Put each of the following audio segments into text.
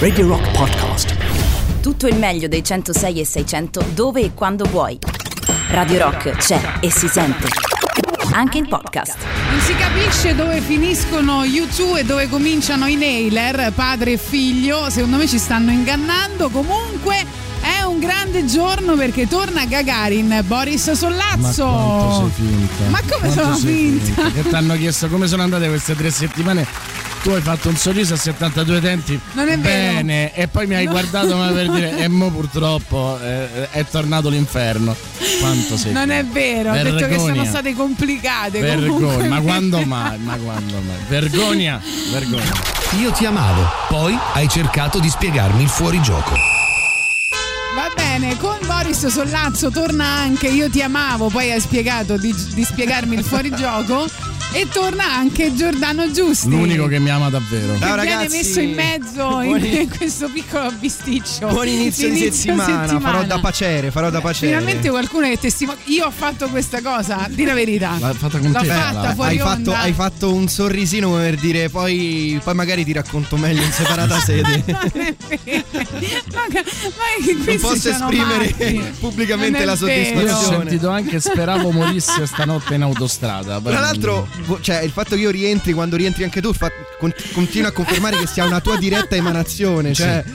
Radio Rock Podcast. Tutto il meglio dei 106 e 600 dove e quando vuoi. Radio Rock c'è e si sente. Anche in podcast. Non si capisce dove finiscono U2 e dove cominciano i Nailer, padre e figlio. Secondo me ci stanno ingannando. Comunque è un grande giorno perché torna Gagarin, Boris Sollazzo. Ma quanto sei finta? Ma come Quanto sono sei finta? Che ti hanno chiesto come sono andate queste tre settimane. Tu hai fatto un sorriso a 72 denti. Non è vero. Bene, e poi mi hai No. guardato ma per dire, e mo purtroppo eh, è tornato l'inferno. Quanto sei Non è vero, ho detto che sono Vergogna. state complicate. Vergogna, ma quando mai? Ma quando mai? Vergogna, vergogna. Io ti amavo, poi hai cercato di spiegarmi il fuorigioco. Va bene, con Boris Sollazzo torna anche Io ti amavo, poi hai spiegato di, di spiegarmi il fuorigioco. E torna anche Giordano Giusti. L'unico che mi ama davvero. che Ciao, viene ragazzi. messo in mezzo in, questo piccolo bisticcio. Buon inizio di settimana, farò da pacere, farò da pacere. Finalmente qualcuno che testimonia. Io ho fatto questa cosa, di la verità. L'ha fatta con L'ho te. fatta hai fatto, hai fatto un sorrisino come per dire poi, poi magari ti racconto meglio in separata sede. Non è vero. Ma, che- ma che Non posso esprimere matti. pubblicamente la Io ho vero. soddisfazione. sentito anche speravo morisse stanotte in autostrada. Tra l'altro, cioè, il fatto che io rientri quando rientri anche tu fa- con- continua a confermare che sia una tua diretta emanazione. Cioè, Sì,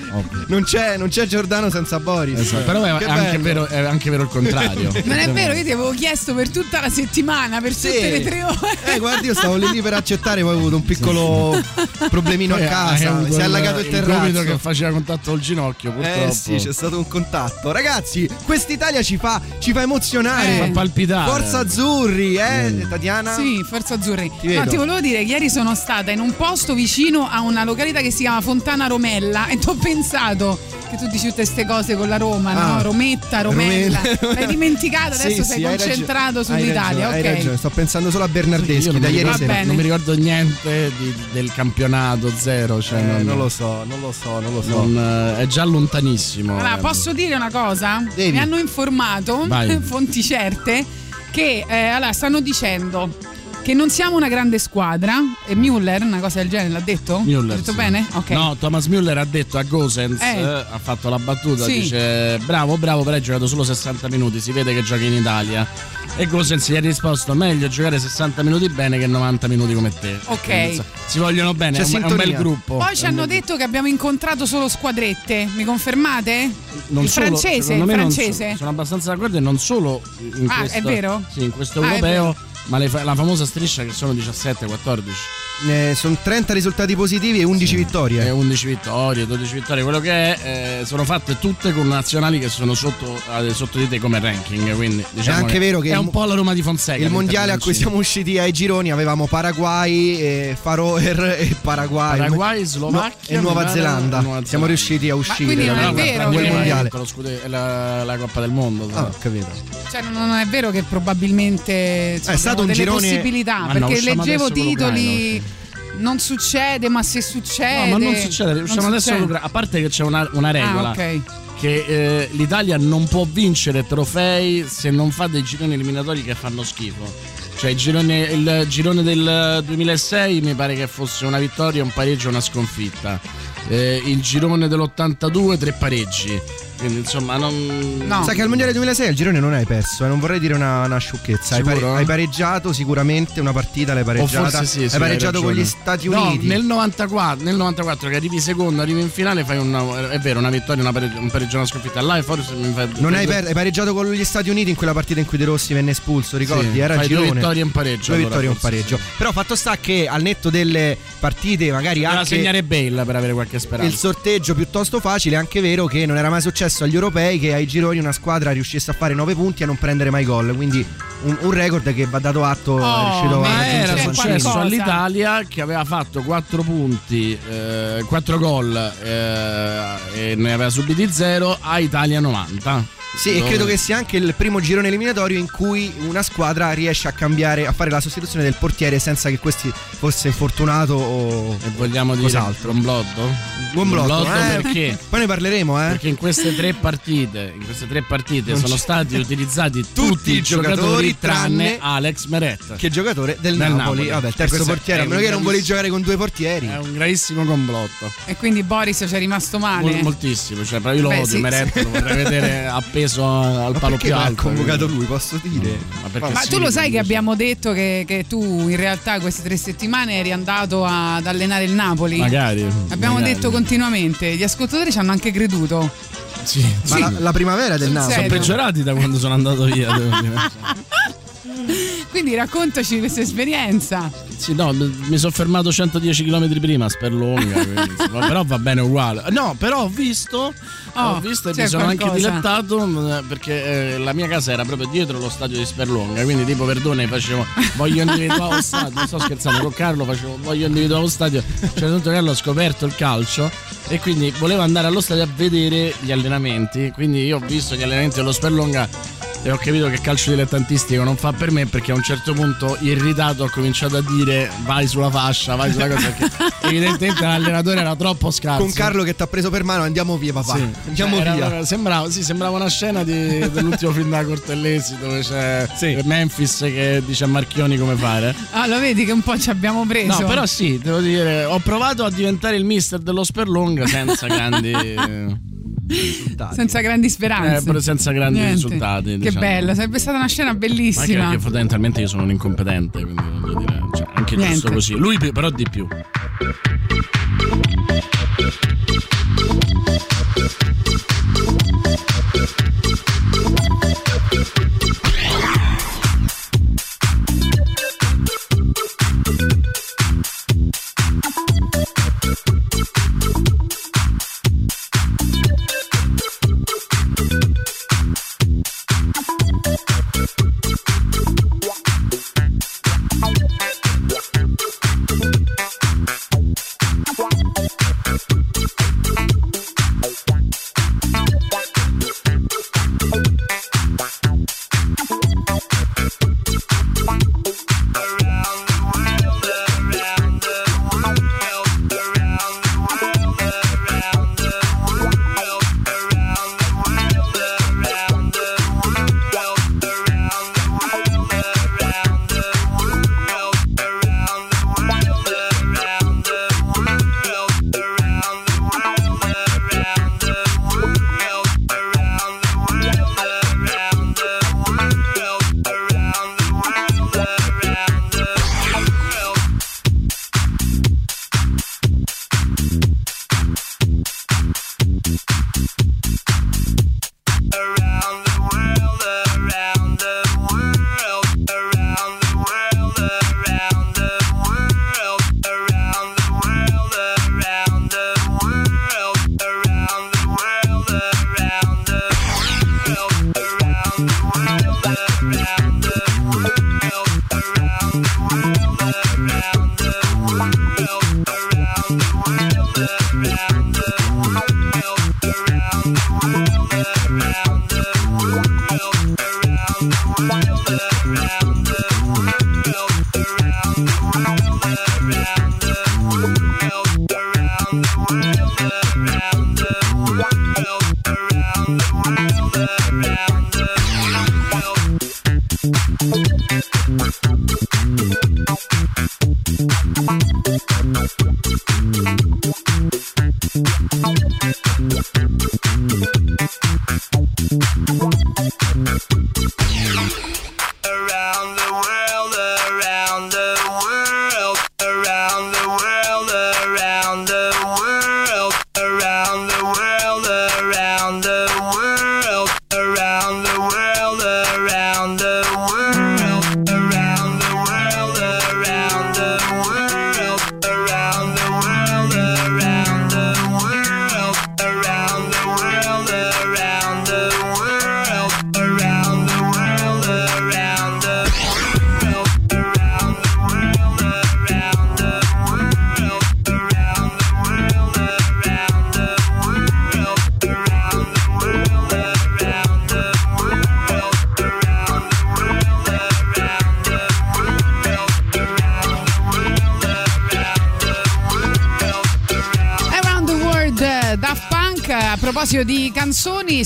non c'è, non c'è Giordano senza Boris. Esatto, Però è, Che è anche vero, è anche vero il contrario. Non è vero, io ti avevo chiesto per tutta la settimana, per Sì. tutte le tre ore. Eh, guardi, io stavo lì lì per accettare, poi ho avuto un piccolo problemino a Poi hai casa. avuto Si è allagato il il gomito terrazzo. che faceva contatto col ginocchio, purtroppo. Eh sì, c'è stato un contatto. Ragazzi, quest'Italia ci fa, ci fa emozionare. Eh. Fa palpitare. Forza Azzurri, eh, Mm. Tatiana? Sì, Forza Azzurri. Ti no, ti volevo dire che ieri sono stata in un posto vicino a una località che si chiama Fontana Romella e ti ho pensato che tu dici tutte queste cose con la Roma, Ah. no? Rometta, Romella. Romella. L'hai dimenticato, Sì, adesso sì, sei hai concentrato ragione, hai sull'Italia, ragione, ok. Hai ragione, sto pensando solo a Bernardeschi non da ieri sera. bene. non mi ricordo niente di- del campionato, zero. Cioè Eh, non, non lo so, non lo so, non lo so. non, eh, è già lontanissimo. Allora, eh. posso dire una cosa? Devi. Mi hanno informato, Vai. fonti certe, che eh, allora, stanno dicendo che non siamo una grande squadra. E Müller, una cosa del genere, l'ha detto? Müller, L'ha detto sì. bene? Ok. No, Thomas Müller ha detto a Gosens, Eh. eh, ha fatto la battuta, Sì. dice bravo, bravo, però hai giocato solo 60 minuti, si vede che giochi in Italia. E Gosens gli ha risposto meglio giocare 60 minuti bene che 90 minuti come te. Ok. Quindi, si vogliono bene, C'è è un, è un bel gruppo. Poi ci hanno detto che abbiamo incontrato solo squadrette. Mi confermate? non il solo- francese, il francese. so- sono abbastanza d'accordo e non solo in Ah, questo, è vero? Sì, in questo Ah, europeo, ma le la famosa striscia che sono 17-14. Eh, sono 30 risultati positivi e 11 E vittorie. 11 vittorie, 12 vittorie, quello che è, eh, sono fatte tutte con nazionali che sono sotto, eh, sotto di te come ranking. Quindi diciamo È anche vero che è il un po' la Roma di Fonseca. Il mondiale a cui siamo usciti ai gironi avevamo Paraguay, e Faroer e Paraguay. Paraguay, Slovacchia e Nuova Zelanda. Nuova Zelanda. Siamo riusciti a uscire quindi non da- è No, vero tra che- quel mondiale. scude- è la, la Coppa del Mondo. Ah, capito. Cioè, non- è vero che probabilmente insomma, È stato un delle girone- possibilità. Ma no, perché usciamo leggevo titoli. Non succede, ma se succede. No, ma non succede, Non usciamo adesso succede. A parte che c'è una, una regola. Ah, ok. Che eh, l'Italia non può vincere trofei se non fa dei gironi eliminatori che fanno schifo. Cioè il girone, il girone del 2006 mi pare che fosse una vittoria, un pareggio e una sconfitta. Eh, il girone dell'82 tre pareggi. Quindi insomma non... No. Sai che al mondiale 2006 il girone non hai perso, eh, non vorrei dire una, una sciocchezza. Hai, pare- hai pareggiato sicuramente una partita, l'hai O pareggiata. sì, sì, hai pareggiato con ragione. gli Stati No, Uniti. nel 94, nel 94 che arrivi secondo, arrivi in finale, fai una, è vero, una vittoria, una pareggio, un pareggio una sconfitta. Là forse mi fai Non hai, per- hai pareggiato con gli Stati Uniti in quella partita in cui De Rossi venne espulso, ricordi? Sì, Era fai due girone. vittorie e un pareggio, Due allora, vittorie e un pareggio. Però fatto sta che al netto delle partite, magari Doveva anche segnare Bale per avere qualche speranza. il sorteggio piuttosto facile, è anche vero che non era mai successo agli europei che ai gironi una squadra riuscisse a fare 9 punti e a non prendere mai gol. Quindi un, un record che va dato atto Oh, è riuscito ma a era successo qualcosa. all'Italia che aveva fatto 4 punti, 4 gol eh, e ne aveva subiti 0 a Italia 90. Sì, e Dove- credo che sia anche il primo girone eliminatorio in cui una squadra riesce a cambiare, a fare la sostituzione del portiere senza che questi fosse infortunato o E vogliamo dire cos'altro. un blotto? Buon blotto, eh. perché? Poi ne parleremo, eh. Perché in queste tre partite, in queste tre partite Non sono stati utilizzati tutti, i giocatori tranne Alex Meret. Che giocatore del, Del Napoli. Napoli. Vabbè, il terzo Questo portiere, a meno un che non volevi giocare con due portieri. È un gravissimo complotto. E quindi Boris ci è rimasto male. Mol- moltissimo, cioè proprio io lo Beh, odio, sì, Meret sì. lo vorrei vedere appeso al Ma palo più alto. convocato quindi- lui, posso dire? Ma, perché Ma sì, tu lo sai che abbiamo detto che, che tu in realtà queste tre settimane eri andato ad allenare il Napoli? Magari. Abbiamo magari. detto continuamente, gli ascoltatori ci hanno anche creduto. Sì, Ma sì. la, la primavera del Napoli. Sono peggiorati da quando sono andato via. Quindi raccontaci questa esperienza. Sì, no, mi sono fermato 110 km prima a Sperlonga, quindi, però va bene uguale. No, però ho visto, Oh, ho visto e mi sono anche qualcosa. dilettato mh, perché eh, la mia casa era proprio dietro lo stadio di Sperlonga, quindi tipo per Done facevo voglio individuare lo stadio, non sto scherzando, con Carlo facevo voglio individuare lo stadio, cioè tanto Carlo ha scoperto il calcio e quindi volevo andare allo stadio a vedere gli allenamenti, quindi io ho visto gli allenamenti dello Sperlonga e ho capito che calcio dilettantistico non fa per me perché a un certo punto irritato ho cominciato a dire vai sulla fascia, vai sulla cosa perché evidentemente l'allenatore era troppo scarso. Con Carlo che ti ha preso per mano, andiamo via, papà. Sì. Andiamo Cioè, era via. sembrava, sì, sembrava una scena di- dell'ultimo film da Cortellesi dove c'è Sì. Memphis che dice a Marchioni come fare. Ah, lo vedi che un po' ci abbiamo preso. No, però sì, devo dire, ho provato a diventare il mister dello Sperlonga senza grandi, eh, Senza grandi speranze. però senza grandi Niente. risultati. Che diciamo. bello, sarebbe stata una scena Ma anche bellissima. perché fondamentalmente io sono un incompetente, quindi voglio dire, cioè, anche Niente. giusto così. Lui però di più. Around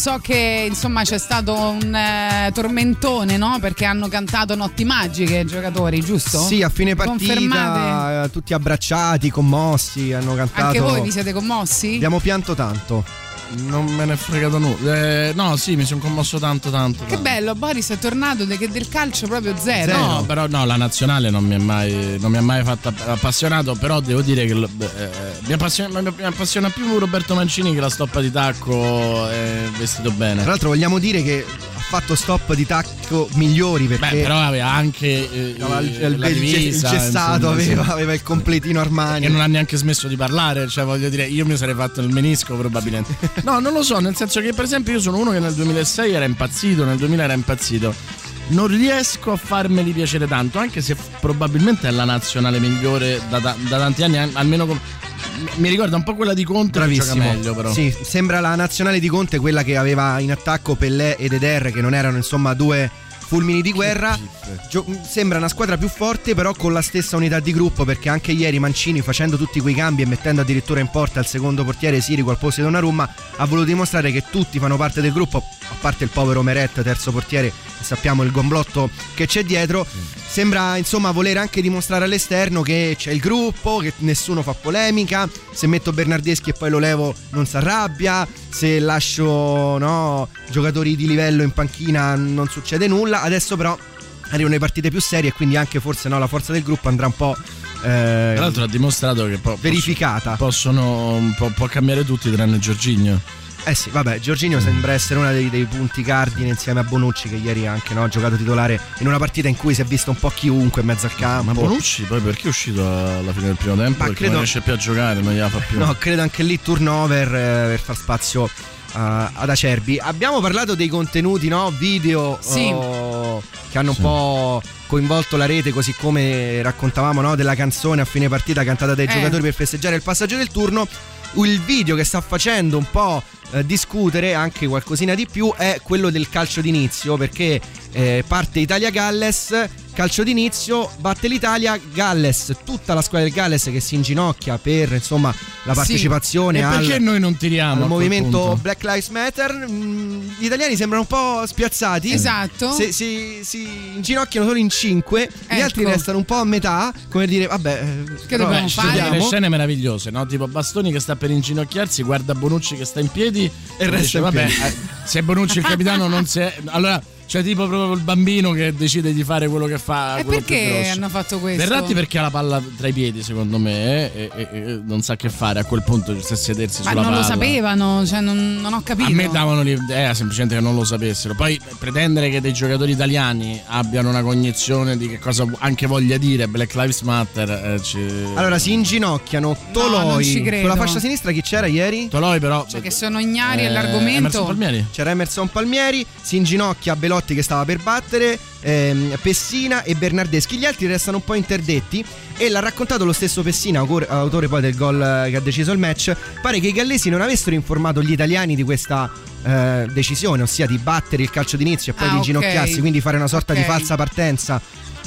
so che insomma c'è stato un eh, tormentone, no? Perché hanno cantato Notti Magiche i giocatori, giusto? Sì, a fine partita Confermate? tutti abbracciati, commossi, hanno cantato. Anche voi vi siete commossi? Abbiamo pianto tanto. Non me ne è fregato nulla. Eh, no, sì, mi sono commosso tanto, tanto. Che tanto. bello, Boris è tornato de- che del calcio proprio zero. No, però no, la nazionale non mi, è mai, non mi ha mai fatto app- appassionato, però devo dire che eh, mi, appassiona, mi appassiona più Roberto Mancini che la stoppa di tacco eh, vestito bene. Tra l'altro vogliamo dire che ha fatto stop di tacco migliori perché Beh, però aveva anche eh, aveva il, eh, il- la il- il divisa, gessato, insomma, sì. aveva, aveva il completino Armani. E non ha neanche smesso di parlare, cioè voglio dire, io mi sarei fatto il menisco probabilmente. No, non lo so, nel senso che per esempio io sono uno che nel 2006 era impazzito, nel 2000 era impazzito. Non riesco a farmeli piacere tanto, anche se probabilmente è la nazionale migliore da, da- da tanti anni, al- almeno com- mi ricorda un po' quella di Conte Bravissimo. meglio però. Sì, sembra la nazionale di Conte quella che aveva in attacco Pellè ed Eder, che non erano insomma due fulmini di guerra. Gio- sembra una squadra più forte, però con la stessa unità di gruppo, perché anche ieri Mancini, facendo tutti quei cambi e mettendo addirittura in porta il secondo portiere Sirico al posto di Donnarumma, ha voluto dimostrare che tutti fanno parte del gruppo, a parte il povero Meret, terzo portiere, sappiamo il gomblotto che c'è dietro. Sembra insomma voler anche dimostrare all'esterno che c'è il gruppo, che nessuno fa polemica. Se metto Bernardeschi e poi lo levo non si arrabbia. Se lascio no, giocatori di livello in panchina non succede nulla. Adesso però arrivano le partite più serie e quindi anche forse no, la forza del gruppo andrà un po' eh, Tra l'altro ha dimostrato che po- verificata. possono po', può cambiare tutti tranne Giorginio. Eh sì, vabbè, Giorginio sembra essere uno dei, dei punti cardine insieme a Bonucci che ieri anche no, ha giocato titolare in una partita in cui si è visto un po' chiunque in mezzo al campo. Ma Bonucci poi perché è uscito alla fine del primo tempo? Ma perché credo- non riesce più a giocare, non gliela fa più. No, credo anche lì turnover eh, per far spazio uh, ad Acerbi. Abbiamo parlato dei contenuti, no? Video Sì. oh, che hanno Sì. un po' coinvolto la rete, così come raccontavamo no? della canzone a fine partita cantata dai Eh. giocatori per festeggiare il passaggio del turno. Il video che sta facendo un po' eh, discutere anche qualcosina di più è quello del calcio d'inizio perché eh, parte Italia-Galles calcio d'inizio batte l'Italia Galles tutta la squadra del Galles che si inginocchia per insomma la Sì. partecipazione E al, perché noi non tiriamo? a al movimento? Black Lives Matter mm, gli italiani sembrano un po' spiazzati Esatto. Se- si, si inginocchiano solo in cinque gli Ecco. altri restano un po' a metà come dire vabbè eh, Che però, dobbiamo eh, Ci fare? sono delle scene meravigliose, no? Tipo Bastoni che sta per inginocchiarsi, guarda Bonucci che sta in piedi e resta dice, in vabbè, piedi." eh, se Bonucci il capitano non si è... Allora, c'è tipo proprio il bambino che decide di fare quello che fa. E perché hanno fatto questo? Verratti perché ha la palla tra i piedi, secondo me, e, e- e non sa che fare a quel punto se sedersi Ma sulla non palla. lo sapevano, cioè non, non ho capito. A me davano l'idea semplicemente che non lo sapessero. Poi pretendere che dei giocatori italiani abbiano una cognizione di che cosa anche voglia dire Black Lives Matter. eh, ci- allora si inginocchiano non ci Toloi credo. sulla fascia sinistra chi c'era ieri? Toloi però... Cioè che sono ignari eh, all'argomento. Emerson Palmieri? C'era Emerson Palmieri, si inginocchia Belotti che stava per battere, ehm, Pessina e Bernardeschi. Gli altri restano un po' interdetti e l'ha raccontato lo stesso Pessina, autor- autore poi del gol eh, che ha deciso il match. Pare che i gallesi non avessero informato gli italiani di questa eh, decisione, ossia di battere il calcio d'inizio e poi Ah, di ok. inginocchiarsi, quindi fare una sorta di Ok. falsa partenza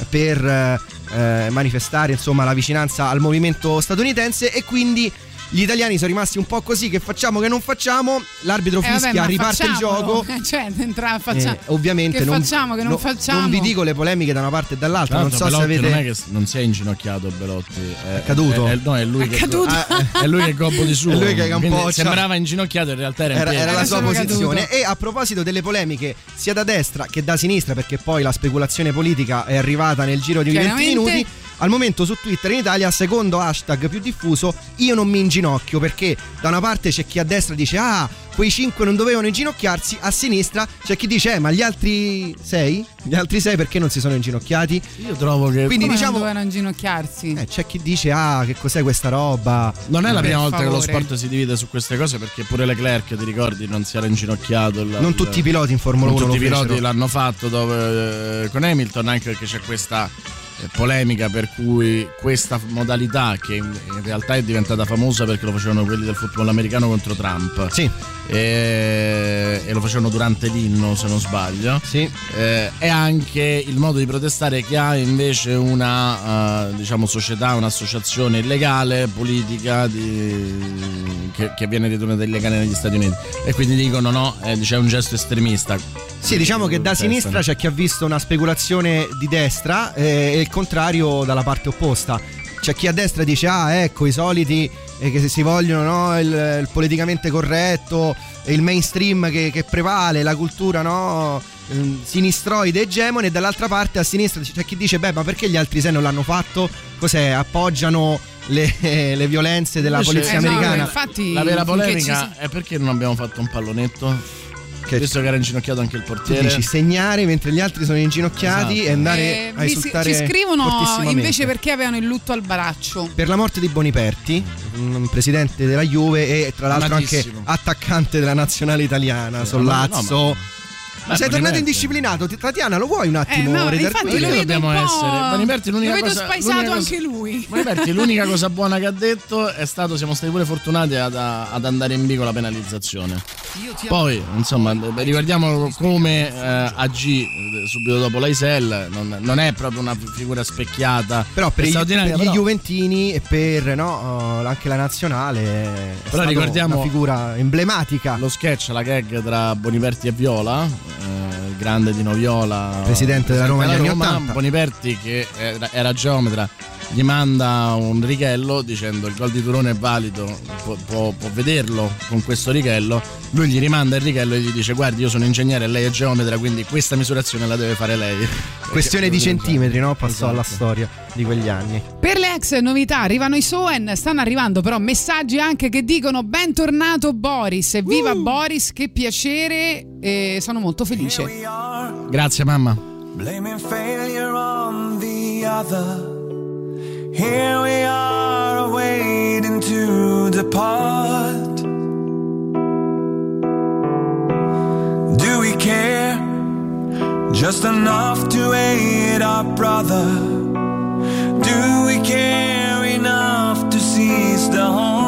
per eh, eh, manifestare insomma la vicinanza al movimento statunitense e quindi gli italiani sono rimasti un po' così che facciamo che non facciamo l'arbitro Eh, vabbè, fischia ma riparte il gioco Cioè, entra, faccia- eh, ovviamente che non, facciamo, che non no- facciamo? non vi dico le polemiche da una parte e dall'altra. Tra Non so l'altro se Belotti avete. non è che non si è inginocchiato Belotti. È, caduto? È, è- no, è lui È che caduto. Ah, È lui che gobbo di suo. È lui che campoccia. Sembrava inginocchiato, in realtà era in Era, era la sua posizione. caduto. E a proposito delle polemiche, sia da destra che da sinistra, perché poi la speculazione politica è arrivata nel giro di 20 Chiaramente. minuti. Al momento su Twitter in Italia, secondo hashtag più diffuso, io non mi inginocchio perché da una parte c'è chi a destra dice ah, quei 5 non dovevano inginocchiarsi, a sinistra c'è chi dice eh, ma gli altri 6? Gli altri 6 perché non si sono inginocchiati? Io trovo che Quindi Come diciamo non dovevano inginocchiarsi? Eh, c'è chi dice ah che cos'è questa roba non è la Per prima volta che lo sport si divide su queste cose perché pure Leclerc, ti ricordi, non si era inginocchiato. il- non tutti i piloti in Formula non 1 tutti i lo piloti fecero. l'hanno fatto dove, eh, con Hamilton anche perché c'è questa polemica per cui questa modalità che in realtà è diventata famosa perché lo facevano quelli del football americano contro Trump Sì, e, e lo facevano durante l'inno se non sbaglio sì. eh, è anche il modo di protestare che ha invece una eh, diciamo società, un'associazione illegale, politica di- che, che viene ritenuta illegale negli Stati Uniti e quindi dicono no, eh, c'è un gesto estremista. Sì, diciamo che da sinistra c'è chi ha visto una speculazione di destra eh, e il contrario dalla parte opposta. C'è chi a destra dice, ah ecco, i soliti eh, che si vogliono, no? il, il politicamente corretto, il mainstream che, che prevale, la cultura no? ehm, sinistroide egemone, e dall'altra parte a sinistra c'è chi dice, beh ma perché gli altri sei non l'hanno fatto? Cos'è? Appoggiano le, le violenze della Invece- polizia Eh, no, americana? infatti, La vera polemica ci- è perché non abbiamo fatto un pallonetto? Che- Visto che era inginocchiato anche il portiere. dici segnare mentre gli altri sono inginocchiati Esatto. e andare Eh, a insultare ci scrivono invece perché avevano il lutto al braccio. per la morte di Boniperti, presidente della Juve e tra l'altro anche attaccante della nazionale italiana, Sì, Sollazzo. no, ma- Ma sei tornato indisciplinato, Ti- Tatiana, lo vuoi un Eh, attimo no, infatti lo dobbiamo essere? Boniperti l'unica lo vedo cosa- anche lui. Boniperti l'unica cosa buona che ha detto è stato siamo stati pure fortunati ad, ad andare in B con la penalizzazione. Poi, insomma, ricordiamo come eh, agì eh, subito dopo l'Aisel, non, non è proprio una figura specchiata. Però per, è i- straordinaria, per gli però- Juventini e per no, eh, anche la nazionale è Però stata ricordiamo- una figura emblematica. lo sketch, la gag tra Boniperti e Viola, eh, il grande Dino Viola, Presidente della Roma anni 80. Boniperti che era, era geometra, gli manda un righello dicendo il gol di Turone è valido, può, può- può vederlo con questo righello, lui gli rimanda il righello e gli dice guardi io sono ingegnere e lei è geometra quindi questa misurazione la deve fare lei. Questione di centimetri, no? Passò Esatto. alla storia di quegli anni. Per le ex novità arrivano i Soen, stanno arrivando però messaggi anche che dicono bentornato Boris, evviva Boris, che piacere e sono molto felice. Grazie mamma. blaming failure on the other. Here we are waiting to depart. Do we care just enough to aid our brother? Do we care enough to seize the harm?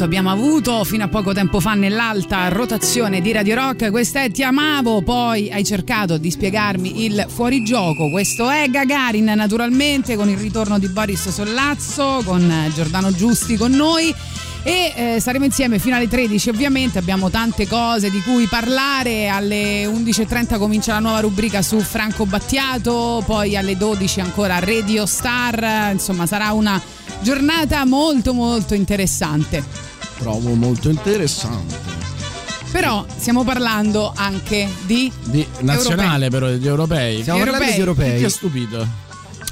Appunto abbiamo avuto fino a poco tempo fa nell'alta rotazione di Radio Rock. Questa è Ti amavo, poi hai cercato di spiegarmi il fuorigioco. Questo è Gagarin naturalmente con il ritorno di Boris Sollazzo, con Giordano Giusti con noi. E eh, saremo insieme fino alle 13 ovviamente. Abbiamo tante cose di cui parlare. Alle 11.30 comincia la nuova rubrica su Franco Battiato. Poi alle 12 ancora Radio Star. Insomma sarà una giornata molto molto interessante Trovo molto interessante. però stiamo parlando anche di Di nazionale però, degli europei. Stiamo Gli parlando di europei. ha stupito?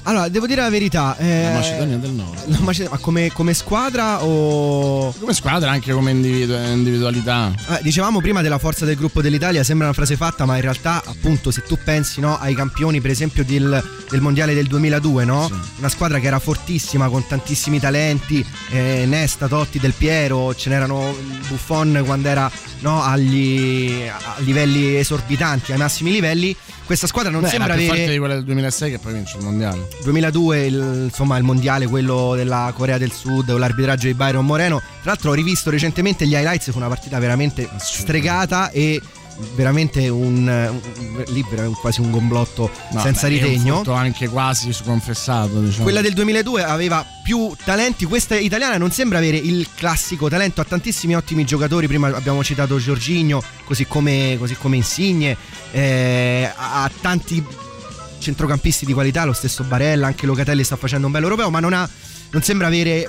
Allora, devo dire la verità. eh, La Macedonia del Nord. la Macedonia- ma come, come squadra o. Come squadra anche come individu- individualità. Eh, dicevamo prima della forza del gruppo dell'Italia, sembra una frase fatta, ma in realtà, appunto, se tu pensi no, ai campioni, per esempio, del, del mondiale del 2002, no? Sì. una squadra che era fortissima, con tantissimi talenti, eh, Nesta, Totti, Del Piero, ce n'erano Buffon quando era no, agli, a livelli esorbitanti, ai massimi livelli. Questa squadra non Beh, sembra avere. forte di quella del 2006 che poi vince il mondiale. 2002 il, insomma il mondiale quello della Corea del Sud con l'arbitraggio di Byron Moreno tra l'altro ho rivisto recentemente gli highlights fu una partita veramente stregata e veramente un, lì quasi un gomblotto No, senza beh, ritegno. anche quasi sconfessato, diciamo. quella del 2002 aveva più talenti, questa italiana non sembra avere il classico talento, ha tantissimi ottimi giocatori, prima abbiamo citato Giorginio, così come, così come Insigne, eh, ha tanti centrocampisti di qualità, lo stesso Barella, anche Locatelli sta facendo un bel europeo, ma non, ha, non sembra avere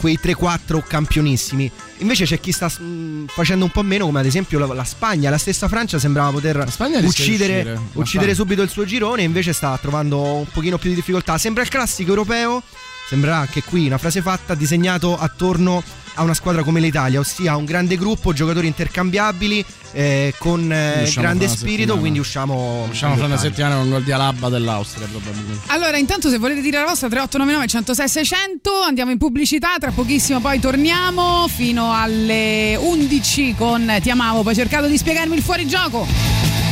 quei 3-4 campionissimi. Invece c'è chi sta mm, facendo un po' meno, come ad esempio la, la Spagna, la stessa Francia sembrava poter uccidere, uccidere subito il suo girone, invece sta trovando un pochino più di difficoltà. Sembra il classico europeo, sembrerà anche qui una frase fatta, disegnato attorno a una squadra come l'Italia, ossia un grande gruppo, giocatori intercambiabili, eh, con eh, grande spirito, quindi usciamo... Usciamo fra una settimana con gol di Alabba dell'Austria probabilmente. Allora, intanto se volete dire la vostra 3899 106 600, andiamo in pubblicità, tra pochissimo poi torniamo fino alle 11 con Ti amavo, poi cercato di spiegarmi il fuorigioco.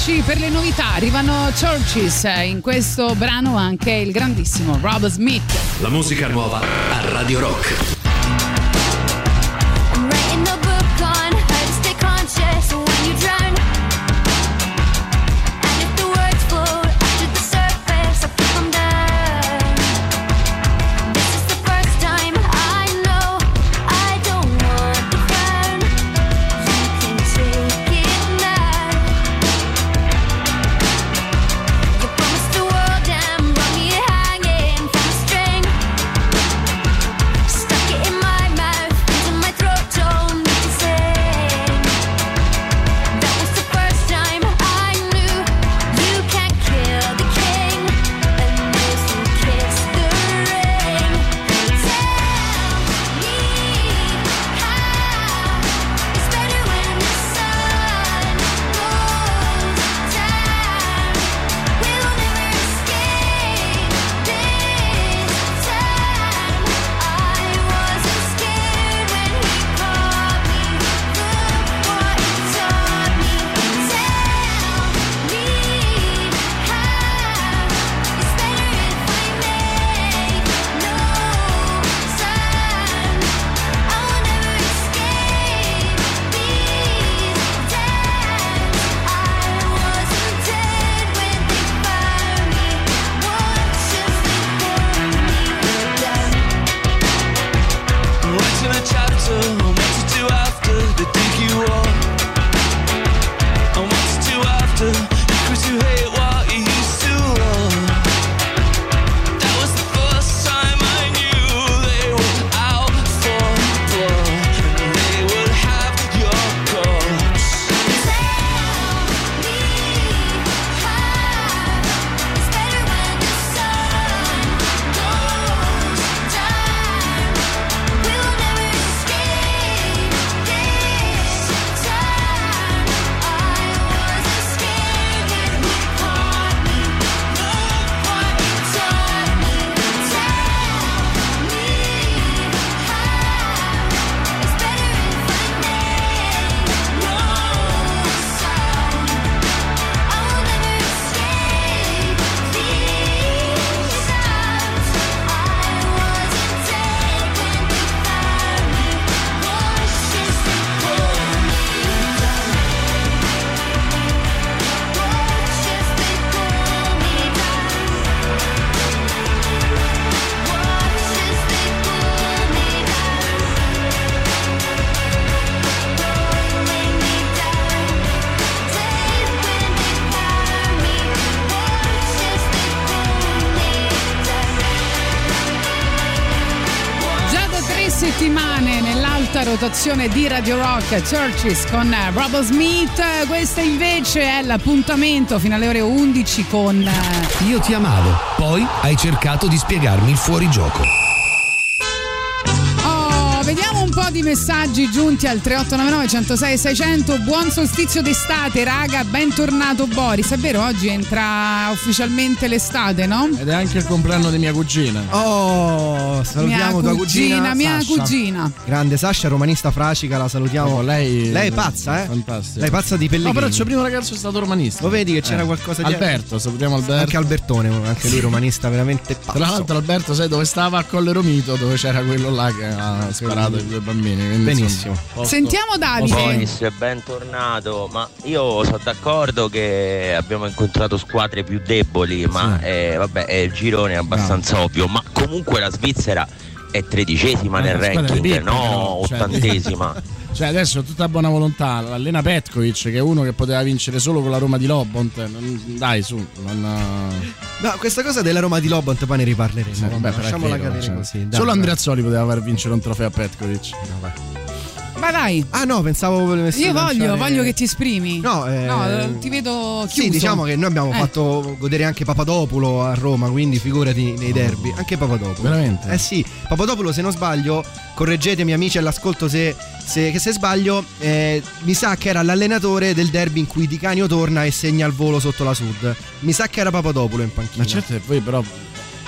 13 per le novità. Arrivano Churches, in questo brano anche il grandissimo Rob Smith. La musica nuova a Radio Rock. Rotazione di Radio Rock Churches con eh, Robert Smith, questo invece è l'appuntamento fino alle ore 11 con... eh, Io ti amavo, poi hai cercato di spiegarmi il fuorigioco. Oh, vediamo un po' di messaggi giunti al 3899 106 600. Buon solstizio d'estate, raga. Bentornato Boris. È vero, oggi entra ufficialmente l'estate, no? Ed è anche il compleanno di mia cugina. Oh, salutiamo mia tua cugina. mia Sasha. cugina. Grande Sasha, romanista fracica, la salutiamo. Oh, lei, Lei è pazza, eh? Fantastica. Lei è pazza di No, Pellegrini. però il suo primo ragazzo è stato romanista. Lo vedi che c'era Eh. qualcosa di Alberto, salutiamo Alberto. Anche Albertone, anche lui romanista veramente pazzo. Tra l'altro Alberto sai dove stava a Colle Romito dove c'era quello là che ha sparato i due bambini Benissimo. posto- Sentiamo Davide. Bonis, bentornato. Ma io sono d'accordo che abbiamo incontrato squadre più deboli, ma Sì. eh, vabbè, eh, il girone è abbastanza ovvio. Ma comunque la Svizzera è tredicesima Eh, nel ranking, Pippi, no cioè, ottantesima. Cioè adesso tutta buona volontà, allena Petkovic che è uno che poteva vincere solo con la Roma di Lobont, dai su, non... No, questa cosa della Roma di Lobont poi ne riparleremo. Sì, vabbè, lasciamola cadere cioè, così. dai, Solo. Andreazzoli poteva far vincere un trofeo a Petkovic. Vai, vai. Ah no, pensavo Io voglio, lanciare- voglio che ti esprimi. No, eh, No, ti vedo chiuso. Sì, diciamo che noi abbiamo Eh. fatto godere anche Papadopoulo a Roma, quindi figurati nei derby. Anche Papadopoulo. Veramente? Eh sì, Papadopoulo se non sbaglio, correggetemi amici all'ascolto se, se, che se sbaglio, eh, mi sa che era l'allenatore del derby in cui Di Canio torna e segna il volo sotto la Sud. Mi sa che era Papadopoulo in panchina. Ma certo che poi però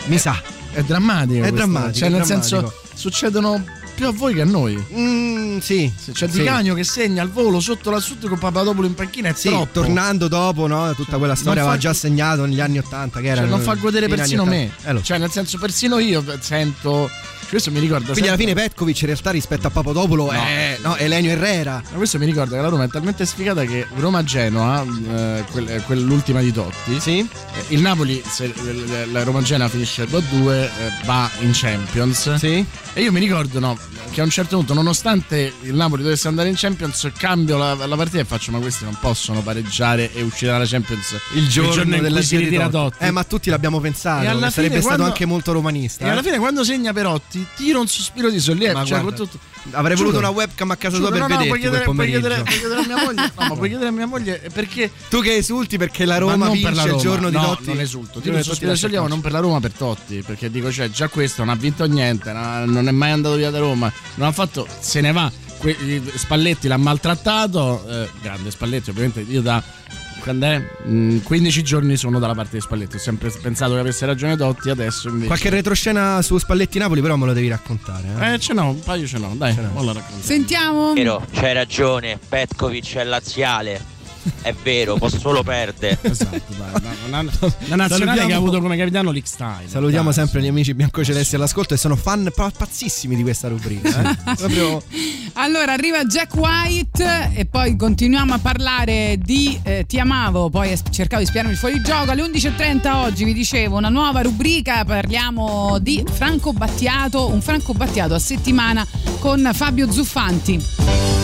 Mi sa. è drammatico. È questo. drammatico, Cioè è nel drammatico. senso succedono più a voi che a noi. Mm, sì. C'è sì. Di Canio che segna il volo sotto la Sud con Papadopoulo in panchina è Sì, troppo. tornando dopo, no? Tutta quella storia non fa- aveva già segnato negli anni 80 che era Cioè, non fa godere persino me. 80. Eh, lo. Cioè, nel senso, persino io sento. Questo mi ricorda. Quindi alla sempre- fine Petkovic in realtà rispetto a Papadopoulo No. è no, Elenio Herrera. Ma questo mi ricorda che la Roma è talmente sfigata che Roma-Genoa, eh, quel- eh, quell'ultima di Totti, Sì? eh, il Napoli, se la Roma-Genoa finisce 2-2, eh, va in Champions. Sì? E io mi ricordo no, che a un certo punto, nonostante il Napoli dovesse andare in Champions, cambio la, la partita e faccio: Ma questi non possono pareggiare e uscire dalla Champions Il giorno, in cui della si ritira Totti. Eh, ma tutti l'abbiamo pensato. E alla sarebbe fine stato quando- anche molto romanista. E alla fine, quando segna Perotti, tira un sospiro di sollievo. Cioè, guarda, con tutto- Avrei Giuro. voluto una webcam a casa tua Giuro, per no, no, puoi vederti chiedere, puoi chiedere- puoi chiedere a mia moglie. No, ma puoi chiedere a mia moglie perché Tu che esulti perché la Ma Roma vince la Roma. il giorno di no, Totti. non esulto. Tiro Totti sospiro di sollievo non per la Roma, per Totti. Perché dico, cioè, già questo non ha vinto niente, no- non è mai andato via da Roma. Non ha fatto, se ne va. Spalletti l'ha maltrattato. eh, grande Spalletti, ovviamente. Io da. Quando è? Mm, 15 giorni sono dalla parte di Spalletti. Ho sempre pensato che avesse ragione Totti, adesso invece. Qualche retroscena su Spalletti Napoli, però me lo devi raccontare. Eh? Eh, ce n'ho, un paio ce n'ho, dai, la racconto. Sentiamo. Vero, c'hai ragione, Petkovic è laziale. È vero, può solo perdere. Esatto, dai. Una, una- una nazionale Salutiamo- che ha avuto come capitano l'X-Time. Salutiamo Dai, sempre gli amici biancocelesti all'ascolto e sono fan pa- pazzissimi di questa rubrica. eh. Proprio Allora arriva Jack White e poi continuiamo a parlare di eh, Ti amavo, poi cercavo di spiarmi il fuorigioco. Alle 11.30 oggi vi dicevo una nuova rubrica, parliamo di Franco Battiato, un Franco Battiato a settimana con Fabio Zuffanti.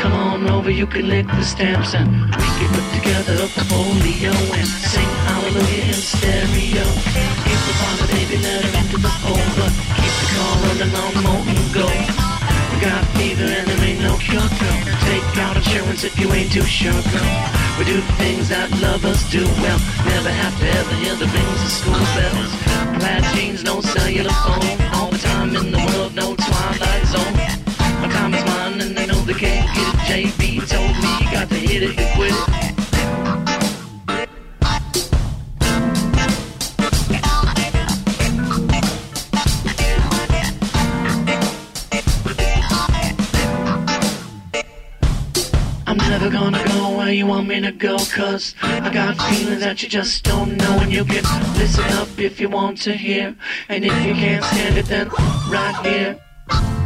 Come on over, you can lick the stamps, and we can put together a folio and sing hallelujah in stereo. Keep the father baby letter into the folder. Keep the car running on molten gold. We got fever and there ain't no cure, girl. Take out insurance if you ain't too sure, girl. We do things that lovers do well. Never have to ever hear the rings of school bells. Plaid jeans, no cellular phone. All the time in the world, JB told me you got to hit it and quit it. I'm never gonna go where you want me to go Cause I got feelings that you just don't know And you can listen up if you want to hear And if you can't stand it then right here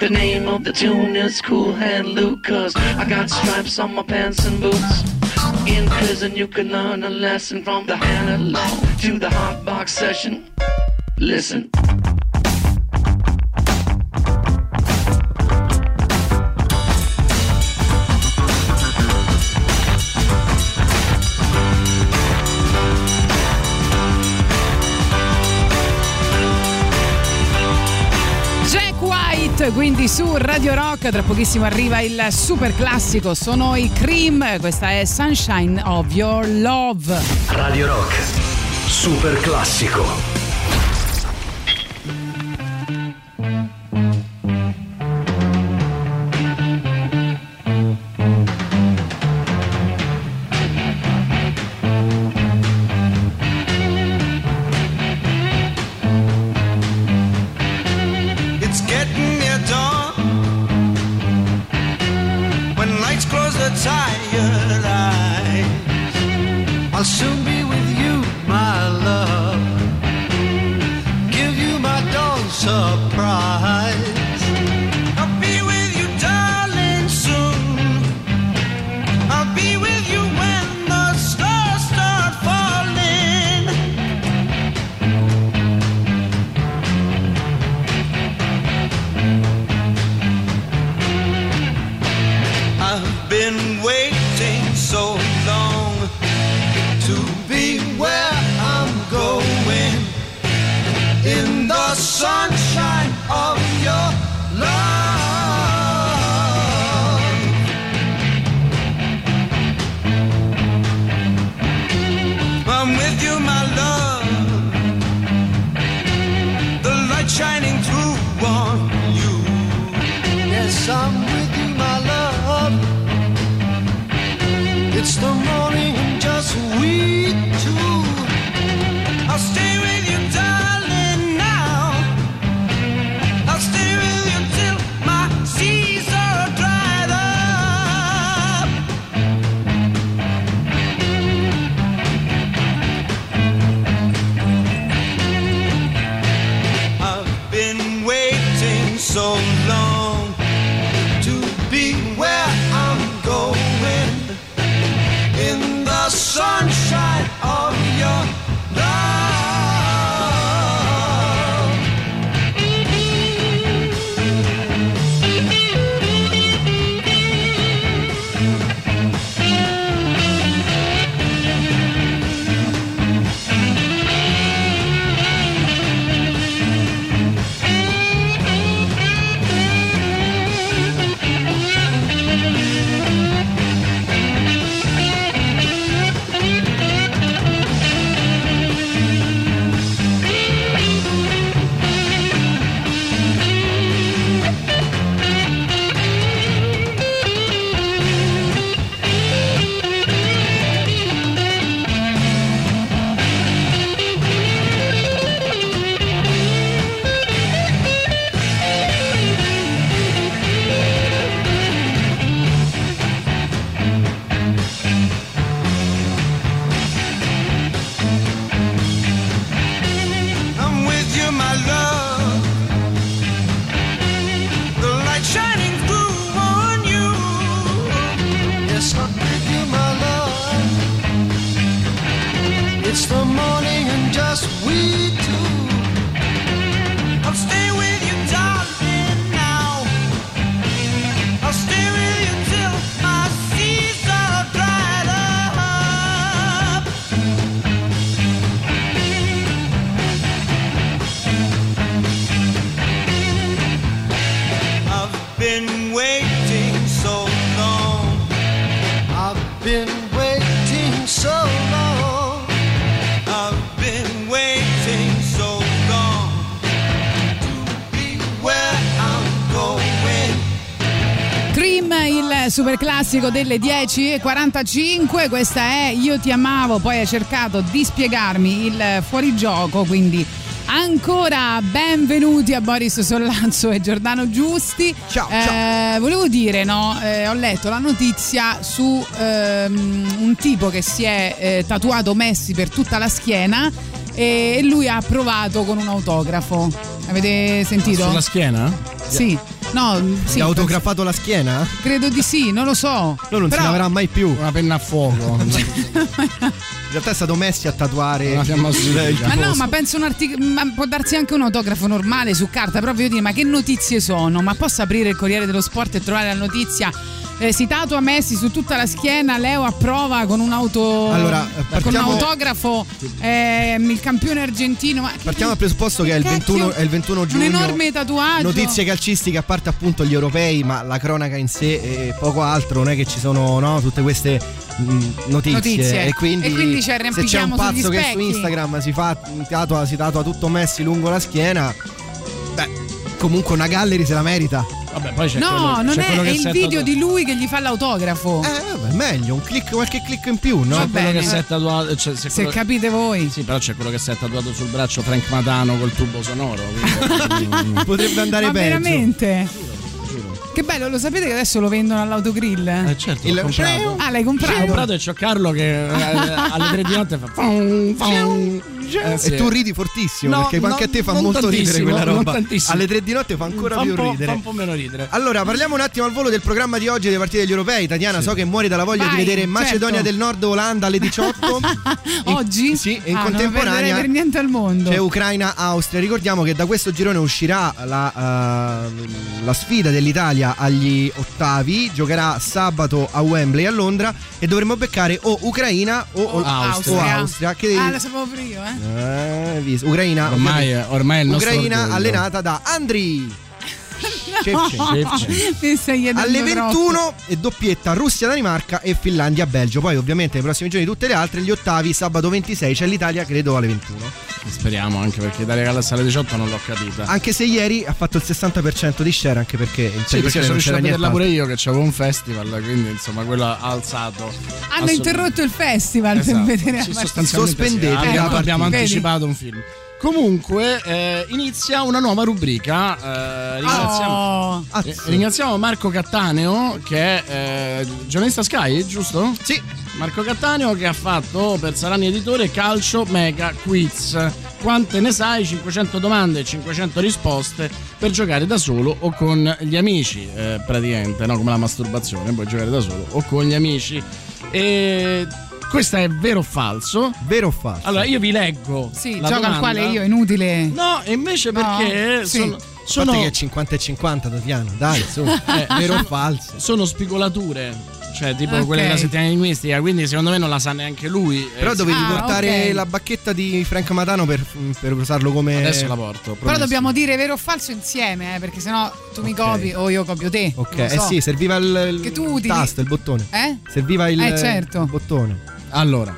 The name of the tune is Cool Hand Luke Cause I got stripes on my pants and boots. In prison you can learn a lesson From the analog to the hot box session. Listen Quindi su Radio Rock, tra pochissimo arriva il super classico, sono i Cream, questa è Sunshine of Your Love. Radio Rock. Super classico. Classico delle 10.45, questa è Io ti amavo, poi hai cercato di spiegarmi il fuorigioco, quindi ancora benvenuti a Boris Sollazzo e Giordano Giusti. Ciao, Eh, volevo dire, no, eh, ho letto la notizia su ehm, un tipo che si è eh, tatuato Messi per tutta la schiena e lui ha provato con un autografo. Avete sentito? Sulla schiena? Sì. No, sì, Ti ha autografato la schiena? Credo di sì, non lo so. No, non Però- si laverà mai più. Una penna a fuoco. In realtà è stato Messi a tatuare Una fiamma il- sulla- il Ma no, ma penso un articolo. Ma può darsi anche un autografo normale su carta, però voglio dire, ma che notizie sono? Ma posso aprire il Corriere dello Sport e trovare la notizia? Eh, si tatua Messi su tutta la schiena, Leo approva con un auto. Allora, eh, con un partiamo- autografo ehm, il campione argentino. Ma Partiamo dal presupposto che è il, Cacchio, 21, è il 21 giugno. Un enorme tatuaggio. Notizie calcistiche a parte appunto gli europei, ma la cronaca in sé e poco altro, non è che ci sono no, tutte queste mh, notizie. Notizie. E quindi, E quindi ci se c'è un pazzo che su. Instagram si, fa, tatua, si tatua tutto Messi lungo la schiena, beh, comunque una gallery se la merita. Vabbè, poi c'è No, quello, non c'è è, è il video tatuato- di lui che gli fa l'autografo. Eh, vabbè, meglio, un click, qualche click in più, no? Va C'è quello bene. che si è tatuato. Cioè, se Se quello- capite voi. Sì, però c'è quello che si è tatuato sul braccio Frank Matano col tubo sonoro. quindi- Potrebbe andare Ma peggio. veramente? Che bello, lo sapete che adesso lo vendono all'autogrill? Eh, certo, l'ho comprato. Ah, l'hai comprato? comprato e c'ho Carlo che eh, alle tre di notte fa. Fum. Eh, sì. E tu ridi fortissimo No, perché anche no, a te fa non molto ridere quella non roba. Alle tre di notte fa ancora Fa più ridere. Fa un po' meno ridere. Allora, parliamo un attimo al volo del programma di oggi delle partite degli europei. Tatiana, so che muori dalla voglia Vai, di vedere Macedonia certo. del Nord Olanda alle 18. In- Oggi? Sì, in Ah, non contemporanea per niente al mondo. c'è Ucraina-Austria. Ricordiamo che da questo girone uscirà la, eh, la sfida dell'Italia agli ottavi. Giocherà sabato a Wembley a Londra e dovremo beccare o Ucraina o, o- Austria. Austria. Che Ah, lo sapevo io, eh. Eh. Ucraina, Ormai, ormai è il nostro Ucraina orgoglio. allenata da Andri. Chiedendo Alle troppo. 21 e doppietta Russia-Danimarca e Finlandia-Belgio. Poi ovviamente nei prossimi giorni tutte le altre, gli ottavi sabato 26 c'è l'Italia credo alle 21. Speriamo anche perché Italia Galles alle 18 non l'ho capita. Anche se ieri ha fatto il 60% di share anche perché in Sì, perché sono non riuscito c'era a vederla pure io che c'avevo un festival, quindi insomma quello ha alzato. Hanno interrotto il festival Esatto. per vedere Sì, la sostanzialmente Sospendete sì. abbiamo, abbiamo Vedi? anticipato un film. Comunque eh, inizia una nuova rubrica. eh, ringraziamo, Oh. eh, ringraziamo Marco Cattaneo che è eh, giornalista Sky, giusto? Sì. Marco Cattaneo che ha fatto per Sarani Editore Calcio Mega Quiz. Quante ne sai? 500 domande e 500 risposte per giocare da solo o con gli amici, eh, praticamente, no? come la masturbazione, puoi giocare da solo o con gli amici. E questo è vero o falso? Vero o falso? Allora io vi leggo. Sì, la gioca al quale io, inutile. No, e invece No, perché sì. sono, sono, parte che è 50 e 50 Tatiana, dai, su. Eh, vero o falso? sono spigolature. Cioè, tipo Ok. quelle della settimana linguistica, quindi secondo me non la sa neanche lui. Però Eh, dovevi Ah, portare ok. la bacchetta di Frank Matano per, per usarlo come. Adesso la porto. Però promesso. dobbiamo dire vero o falso insieme, eh, perché sennò tu mi Ok. copi o io copio te. Ok, eh so. sì, serviva il, il Che tu utili- tasto, il bottone. Eh? Serviva il, Eh, certo. il bottone. Allora,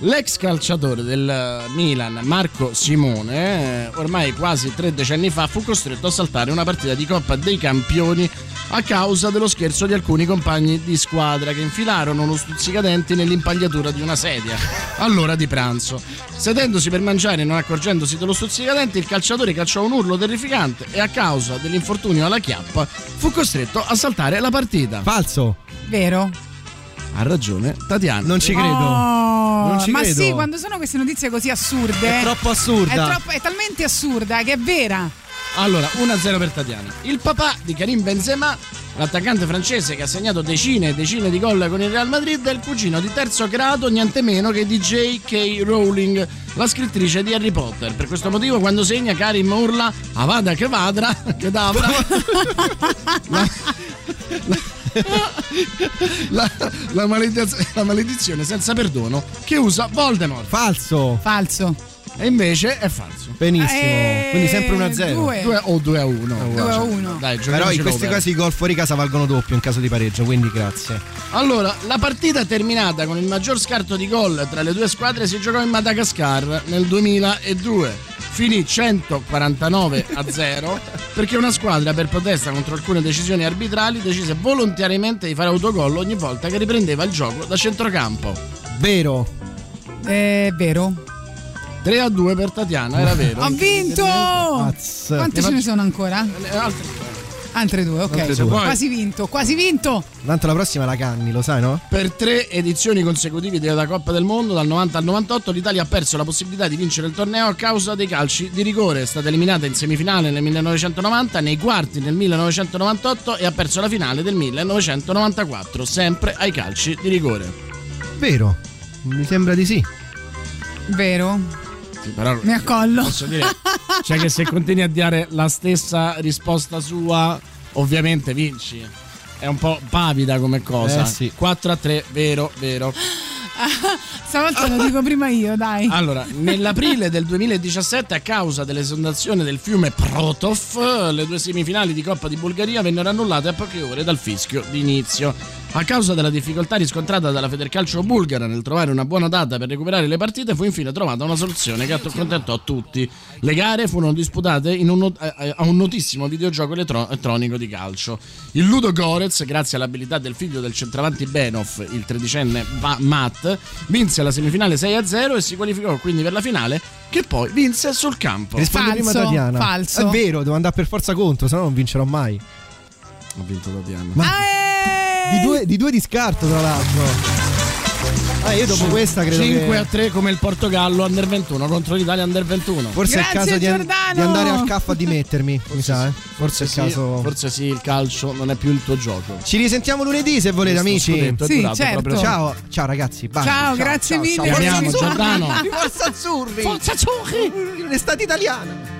l'ex calciatore del Milan, Marco Simone, ormai quasi tre decenni fa, fu costretto a saltare una partita di Coppa dei Campioni a causa dello scherzo di alcuni compagni di squadra che infilarono uno stuzzicadenti nell'impagliatura di una sedia all'ora di pranzo. Sedendosi per mangiare e non accorgendosi dello stuzzicadenti, il calciatore cacciò un urlo terrificante e a causa dell'infortunio alla chiappa fu costretto a saltare la partita. Falso. Vero? Ha ragione Tatiana. Non ci credo. Oh, Non ci ma credo. sì, quando sono queste notizie così assurde. È troppo assurda. È, troppo- è talmente assurda che è vera. Allora, 1-0 per Tatiana. Il papà di Karim Benzema, l'attaccante francese che ha segnato decine e decine di gol con il Real Madrid, è il cugino di terzo grado, niente meno che di J.K. Rowling, la scrittrice di Harry Potter. Per questo motivo, quando segna, Karim urla Avada che vadra, che davra. la, la- la malediz- la maledizione senza perdono che usa Voldemort. Falso. Falso. E invece è falso. Benissimo. Eh, Quindi sempre 1-0. due. Due o 2 a 1. 2 a 1. Dai, Però in questi casi i gol fuori casa valgono doppio in caso di pareggio, quindi grazie. Allora, la partita terminata con il maggior scarto di gol tra le due squadre si giocò in Madagascar nel 2002. Finì 149 a 0 perché una squadra per protesta contro alcune decisioni arbitrali decise volontariamente di fare autogol ogni volta che riprendeva il gioco da centrocampo. Vero. È vero. 3 a 2 per Tatiana, era vero. Ho vinto! Quante ce ne sono ancora? Eh, altri due. Altre due, ok. Altre due. Quasi vinto, quasi vinto. Tanto la prossima la canni, lo sai, no? Per tre edizioni consecutive della Coppa del Mondo, dal 90 al 98, l'Italia ha perso la possibilità di vincere il torneo a causa dei calci di rigore. È stata eliminata in semifinale nel 1990, nei quarti nel 1998 e ha perso la finale del 1994, sempre ai calci di rigore. Vero. Mi sembra di sì. Vero? Sì, però Mi accollo. posso dire, cioè che se continui a dare la stessa risposta sua, ovviamente vinci. È un po' pavida come cosa. Eh, sì. 4 a 3, vero, vero. Stavolta lo dico prima io, dai. Allora, nell'aprile del 2017, a causa dell'esondazione del fiume Protov, le due semifinali di Coppa di Bulgaria vennero annullate a poche ore dal fischio d'inizio. A causa della difficoltà riscontrata dalla Federcalcio bulgara nel trovare una buona data per recuperare le partite, fu infine trovata una soluzione che accontentò tutti. Le gare furono disputate in un not- eh, a un notissimo videogioco elettro- elettronico di calcio. Il Ludo Gorez, grazie all'abilità del figlio del centravanti Benov, il tredicenne Va- Matt, vinse la semifinale 6-0 e si qualificò quindi per la finale che poi vinse sul campo. Rispondi Falso, prima Tatiana. falso. È vero, devo andare per forza contro, se no non vincerò mai. Ho vinto Tatiana. Ma Eh! Di due, di due di scarto, tra l'altro. Ah, io dopo questa credo 5 che... a 3 come il Portogallo under 21 contro l'Italia under 21. Forse è il Grazie, caso di, an- di andare al caffo a dimettermi, mi sa, eh. Forse è il sì, caso... forse sì, il calcio non è più il tuo gioco. Ci risentiamo lunedì se volete, Questo amici. Sì, certo. proprio- Ciao, ciao ragazzi. baci. Ciao, grazie mille. ciao. Ti amiamo, Forza Giordano. Forza Azzurri. Forza Azzurri! L'estate italiana.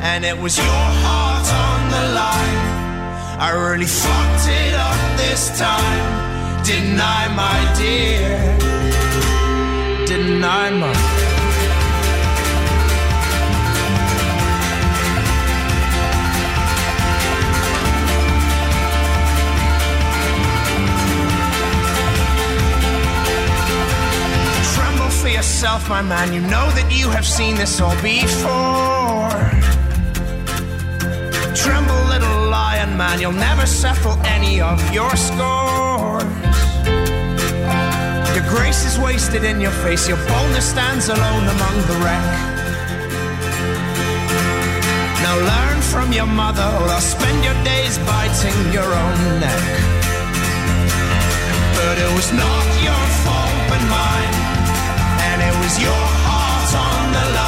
And it was your heart on the line. I really fucked it up this time. Didn't I, my dear? Didn't I, my Tremble for yourself, my man. You know that you have seen this all before. Tremble, little lion man. You'll never settle any of your scores. Your grace is wasted in your face. Your boldness stands alone among the wreck. Now learn from your mother, or I'll spend your days biting your own neck. But it was not your fault but mine, and it was your heart on the line.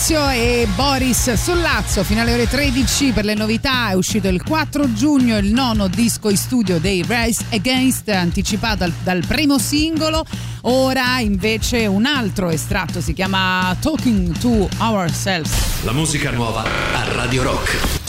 Fabrizio e Boris Sollazzo. Fino alle ore 13 per le novità è uscito il 4 giugno il nono disco in studio dei Rise Against, anticipato dal, dal primo singolo. Ora invece un altro estratto si chiama Talking to Ourselves. La musica nuova a Radio Rock.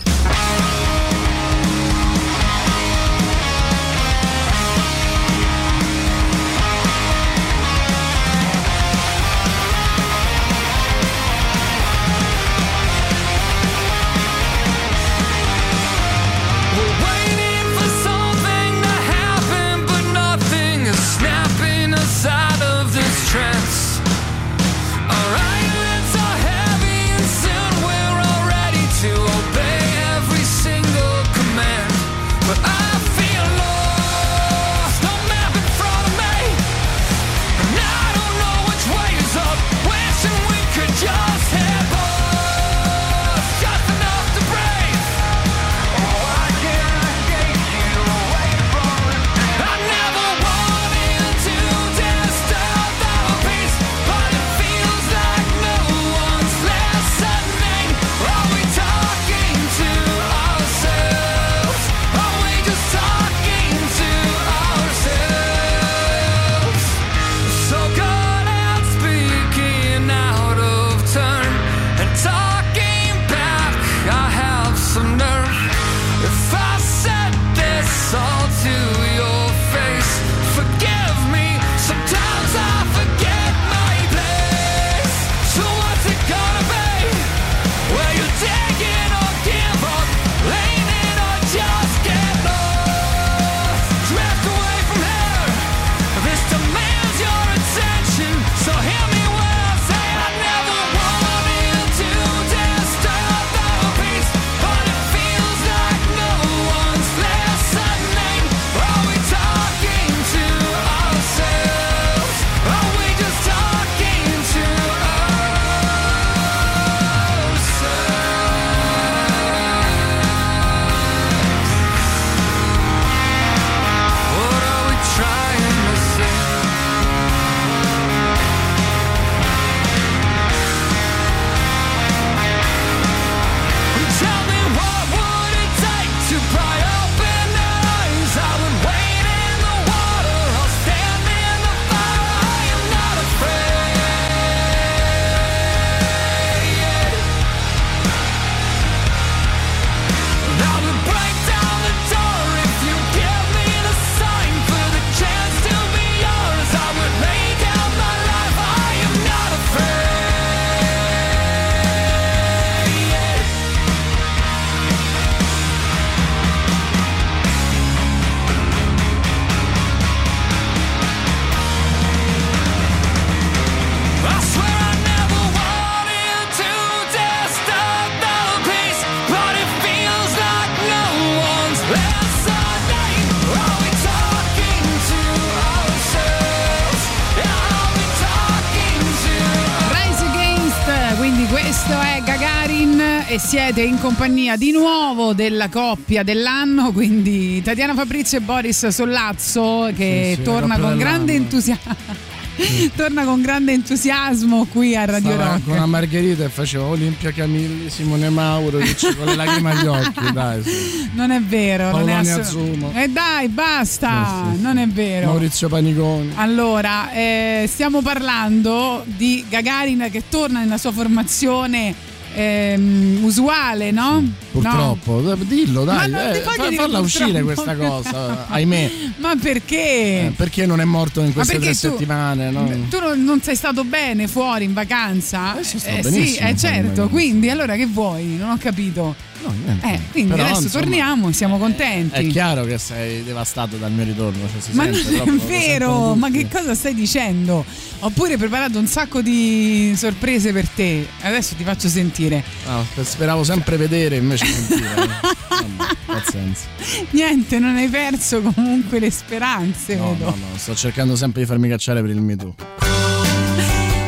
E siete in compagnia di nuovo della coppia dell'anno, quindi Tatiana Fabrizio e Boris Sollazzo che Sì, sì, torna con grande entusiasmo. Torna con grande entusiasmo qui a Radio Stava Rock. con una margherita e faceva Olimpia Camilli, Simone Mauro, con le lacrime agli occhi, dai. sì. Non è vero, non è assolut-. E dai, basta, Sì, sì, sì. non è vero. Maurizio Paniconi. Allora, eh, stiamo parlando di Gagarin che torna nella sua formazione ehm, usuale, no? Purtroppo, dillo Ma dai, non eh, fa- falla uscire questa cosa, ahimè. No. Ma perché? Eh, perché non è morto in queste tre tu- settimane? no? Tu non, non sei stato bene fuori in vacanza? sto sì, eh, fuori in certo. Quindi allora che vuoi? Non ho capito. No, niente. Eh, quindi Però, adesso insomma, torniamo siamo contenti. È chiaro che sei devastato dal mio ritorno, cioè Ma sente non è vero, ma che cosa stai dicendo? Ho pure preparato un sacco di sorprese per te. Adesso ti faccio sentire. Ah, speravo sempre vedere invece sentire. eh. Pazienza. Niente, non hai perso comunque le speranze. No, vedo. no, no, sto cercando sempre di farmi cacciare per il Me Too.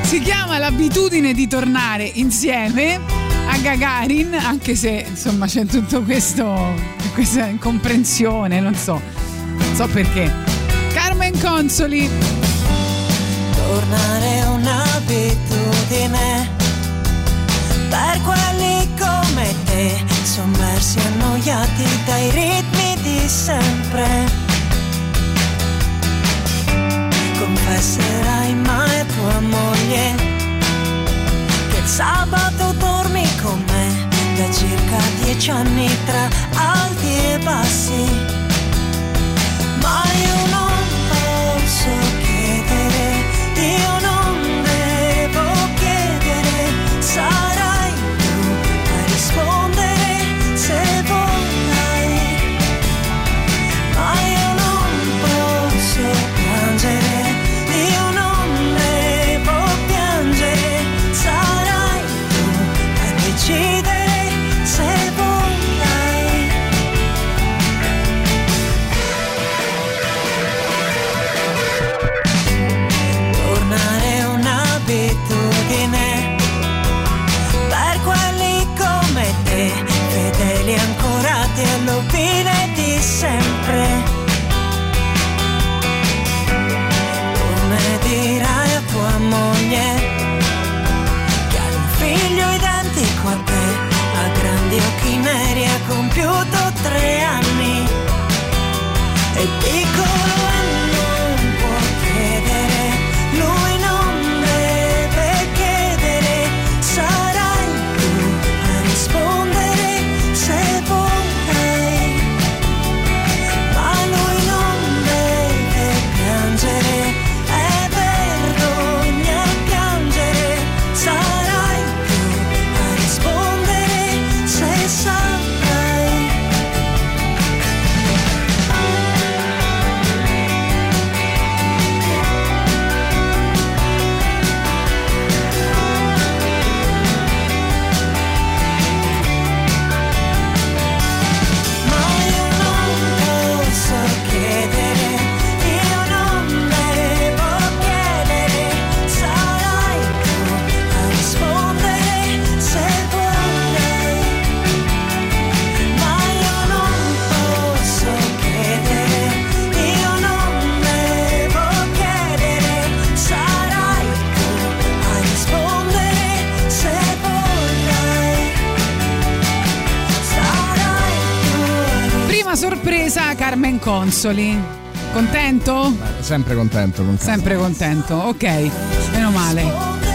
Si chiama l'abitudine di tornare insieme a Gagarin, anche se insomma c'è tutto questo questa incomprensione, non so. Non so perché. Carmen Consoli. Tornare è un'abitudine per quelli come te, sommersi e annoiati dai ritmi di sempre. Confesserai mai tua moglie che il sabato da circa dieci anni tra alti e bassi. Ma io non posso chiedere, Carmen Consoli. Contento? Sempre contento con Sempre contento, ok, meno male.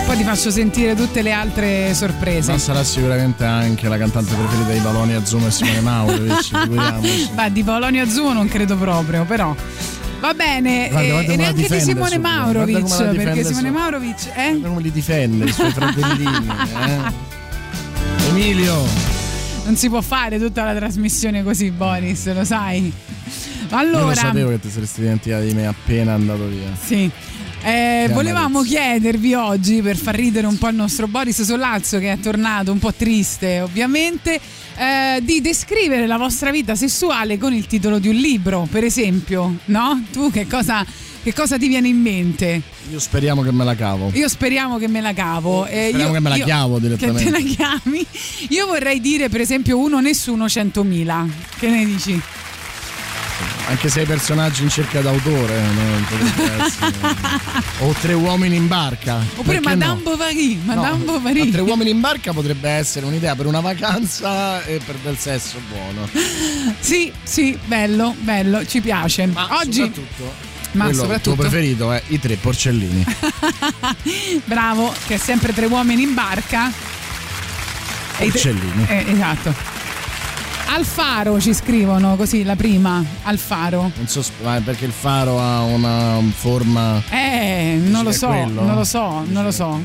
Poi ti faccio sentire tutte le altre sorprese. Ma sarà sicuramente anche la cantante preferita di Baloni Azzumo e Simone Mauro. Beh, di Polonia Azzurro non credo proprio, però. Va bene, Guarda, eh, guarda e come la neanche di Simone subito, Maurovic, perché Simone subito. Maurovic eh? Guarda come li difende i suoi fratellini. eh. Emilio. non si può fare tutta la trasmissione così, Boris, lo sai. Io lo Allora, sapevo che ti saresti dimenticato di me appena andato via. sì. Eh, volevamo chiedervi oggi per far ridere un po' il nostro Boris Sollazzo che è tornato un po' triste ovviamente eh, di descrivere la vostra vita sessuale con il titolo di un libro per esempio no? tu che cosa che cosa ti viene in mente? Io speriamo che me la cavo. Io speriamo che me la cavo. Eh, Speriamo io- che me la io- chiavo direttamente. Che te la chiami. Io vorrei dire, per esempio, uno nessuno 100.000. Che ne dici? Anche se i personaggi in cerca d'autore. no? Potrebbe essere. o tre uomini in barca. Oppure Madame no? Bovary. Madame No, Bovary. ma tre uomini in barca potrebbe essere un'idea per una vacanza e per del sesso buono. Sì, sì, bello, bello, ci piace. Oggi. soprattutto Ma Quello, soprattutto. Il tuo preferito è i tre porcellini. Bravo, che è sempre tre uomini in barca. Porcellini. Eh, esatto. Alfaro ci scrivono così la prima. Alfaro. Non so ma perché il faro ha una forma. Eh, non lo so, non lo so, non lo so.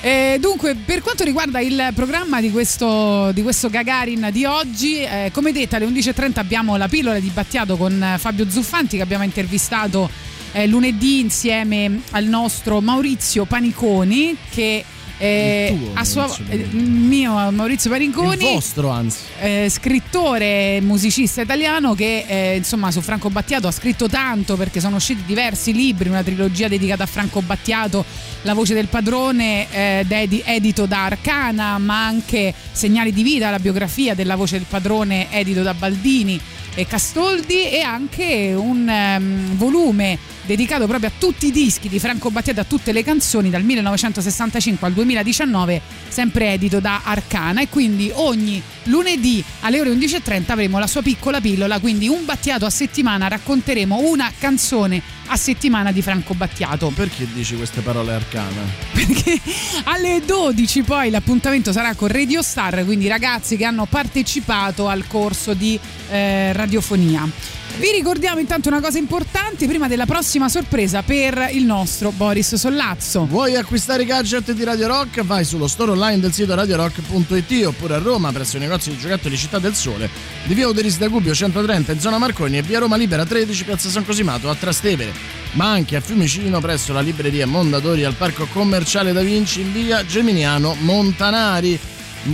Eh, dunque, per quanto riguarda il programma di questo, di questo Gagarin di oggi, eh, come detto alle 11.30 abbiamo la pillola di Battiato con eh, Fabio Zuffanti che abbiamo intervistato eh, lunedì insieme al nostro Maurizio Paniconi che eh, Il tuo a sua eh, mio Maurizio Paniconi Il vostro, anzi. eh, scrittore musicista italiano che eh, insomma su Franco Battiato ha scritto tanto perché sono usciti diversi libri, una trilogia dedicata a Franco Battiato, La voce del padrone eh, dedi- edito da Arcana, ma anche Segnali di vita, la biografia della voce del padrone edito da Baldini e Castoldi e anche un ehm, volume dedicato proprio a tutti i dischi di Franco Battiato, a tutte le canzoni dal 1965 al 2019, sempre edito da Arcana e quindi ogni lunedì alle ore 11.30 avremo la sua piccola pillola, quindi un Battiato a settimana racconteremo una canzone a settimana di Franco Battiato. Perché dici queste parole arcana? Perché alle 12 poi l'appuntamento sarà con Radio Star, quindi ragazzi che hanno partecipato al corso di eh, radiofonia. Vi ricordiamo intanto una cosa importante prima della prossima sorpresa per il nostro Boris Sollazzo. Vuoi acquistare i gadget di Radio Rock? Vai sullo store online del sito radiorock.it oppure a Roma presso i negozi di giocattoli Città del Sole di via Uderis da Gubbio 130 in zona Marconi e via Roma Libera 13 piazza San Cosimato a Trastevere, ma anche a Fiumicino presso la libreria Mondadori al parco commerciale Da Vinci in via Geminiano Montanari.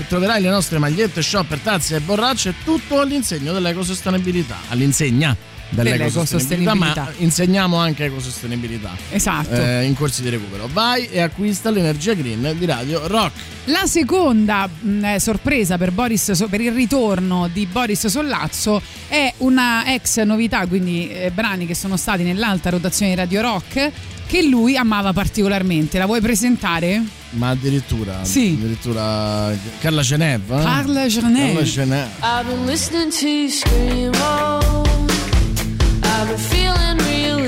Troverai le nostre magliette, shopper, tazze e borracce, tutto all'insegno dell'ecosostenibilità. All'insegna dell'ecosostenibilità, ma insegniamo anche ecosostenibilità Esatto. eh, in corsi di recupero. Vai e acquista l'energia green di Radio Rock. La seconda mh, eh, sorpresa per, Boris, per il ritorno di Boris Sollazzo è una ex novità, quindi eh, brani che sono stati nell'alta rotazione di Radio Rock che lui amava particolarmente. La vuoi presentare? Ma addirittura, Sì. addirittura Carla Ceneve. eh? Carla Ceneve. Carla Ceneve. I've been listening to you scream, oh. I've been feeling real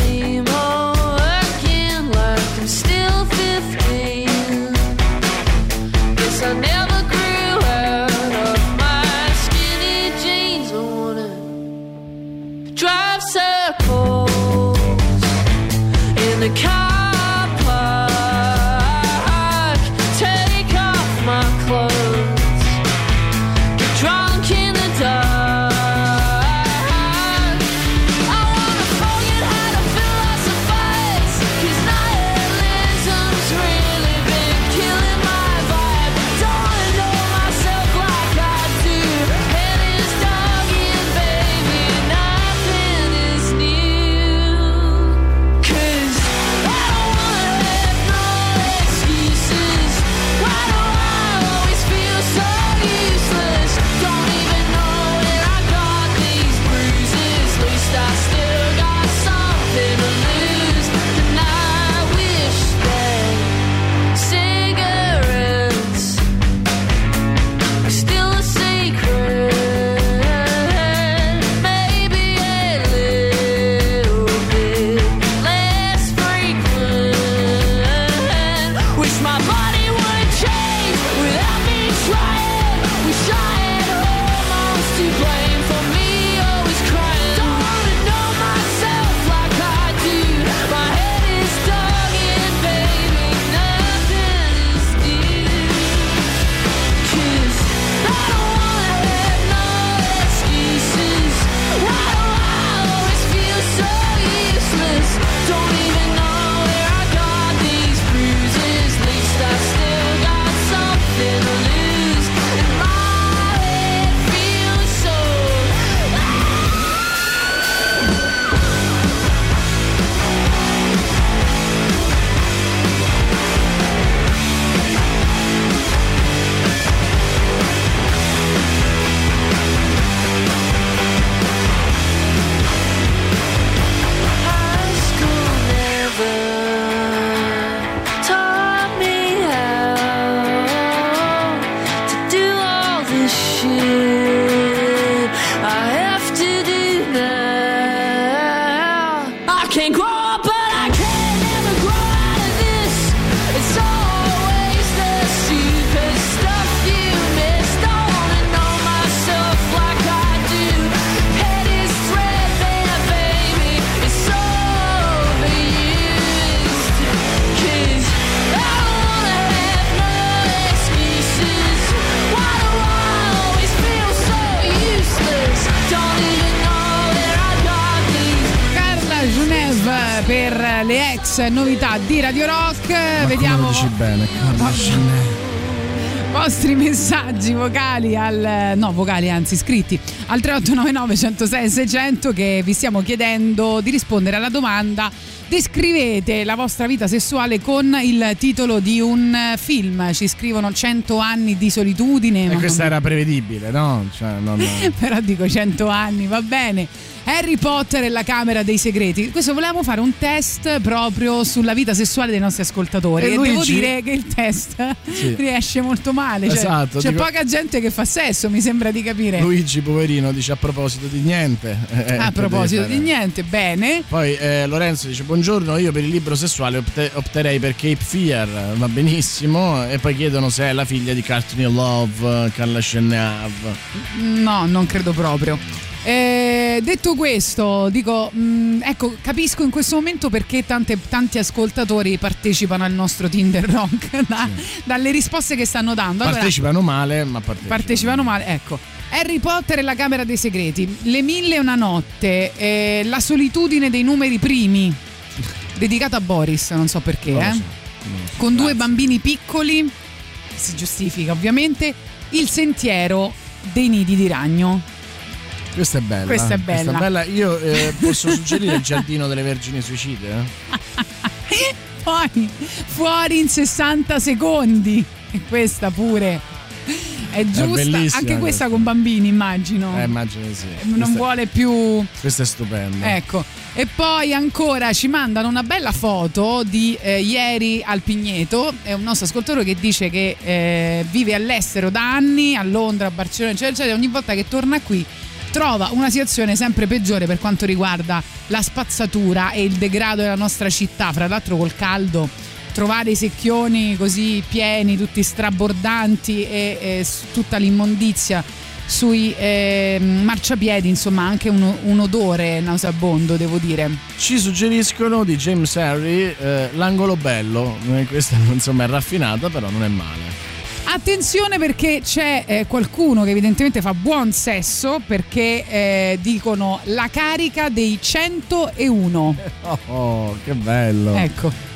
messaggi vocali al no, vocali anzi scritti al 3899 106 600 che vi stiamo chiedendo di rispondere alla domanda Descrivete la vostra vita sessuale con il titolo di un film. Ci scrivono 100 anni di solitudine. E questa non- era prevedibile, no? Cioè, non... Però dico 100 anni, va bene. Harry Potter e la Camera dei Segreti. Questo volevamo fare un test proprio sulla vita sessuale dei nostri ascoltatori. E E, devo dire che il test Sì. riesce molto male. Cioè, Esatto, c'è dico- poca gente che fa sesso, mi sembra di capire. Luigi, poverino, dice a proposito di niente. Eh, a che proposito di niente, bene. Poi eh, Lorenzo dice buongiorno, io per il libro sessuale opte- opterei per Cape Fear, va benissimo, e poi chiedono se è la figlia di Courtney Love, Kalashenav. No, non credo proprio. Eh, detto questo, dico, mh, ecco, capisco in questo momento perché tante- tanti ascoltatori partecipano al nostro Tinder Rock da- dalle risposte che stanno dando. Allora, Partecipano male, ma partecipano. partecipano male, ecco. Harry Potter e la Camera dei Segreti, Le Mille e una Notte, eh, La solitudine dei numeri primi, dedicata a Boris, non so perché, eh. con due bambini piccoli, si giustifica ovviamente, Il sentiero dei nidi di ragno. Questa è bella. Questa è bella. Io eh, posso suggerire il giardino delle vergini suicide? eh? Poi fuori in 60 secondi. E questa pure è giusta. bellissima Anche questa questa. con bambini, immagino. Eh, immagino sì. non Questa- vuole più. Questa è stupenda. Ecco, e poi ancora ci mandano una bella foto di eh, ieri al Pigneto. È un nostro ascoltatore che dice che eh, vive all'estero da anni, a Londra, a Barcellona, eccetera, eccetera. Ogni volta che torna qui trova una situazione sempre peggiore per quanto riguarda la spazzatura e il degrado della nostra città. Fra l'altro, col caldo. Trovare i secchioni così pieni, tutti strabordanti e, e tutta l'immondizia sui eh, marciapiedi, insomma, anche un, un odore nauseabondo, devo dire. Ci suggeriscono di James Harry eh, l'angolo bello. Eh, Questa insomma è raffinata, però non è male. Attenzione perché c'è eh, qualcuno che evidentemente fa buon sesso perché eh, dicono la carica dei 101. Oh, oh, che bello. Ecco.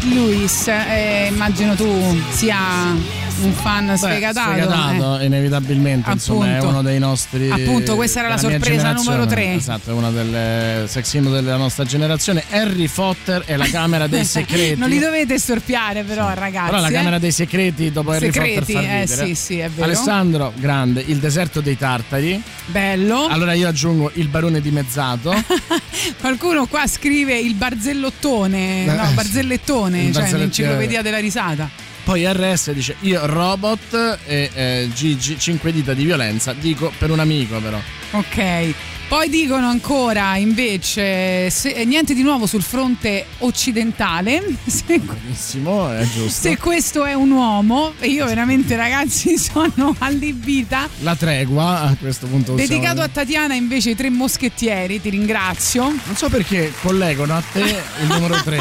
St. Eh, immagino tu sia un fan sfegatato. Sfegatato, eh. inevitabilmente, insomma, è Appunto. uno dei nostri. Appunto, questa era la sorpresa numero tre. Esatto, è una delle sex symbol della nostra generazione. Harry Potter e la Camera dei Segreti. non li dovete storpiare, però, ragazzi. Però la eh. Camera dei Segreti dopo Harry Segreti, Potter fa eh, ridere. sì, sì, è vero. Alessandro, grande, il deserto dei tartari. Bello. Allora io aggiungo il barone dimezzato. Qualcuno qua scrive il barzellottone, Eh, no, sì. barzellettone, Il cioè l'enciclopedia della risata. Poi RS dice io robot e eh, Gigi 5 dita di violenza. Dico per un amico però. Ok. Poi dicono ancora invece se- eh, niente di nuovo sul fronte occidentale. Se, Benissimo, è giusto. se questo è un uomo, e io veramente ragazzi sono allibita. La tregua a questo punto. Dedicato dire. a Tatiana invece i tre moschettieri, ti ringrazio. Non so perché collegano a te il numero 3.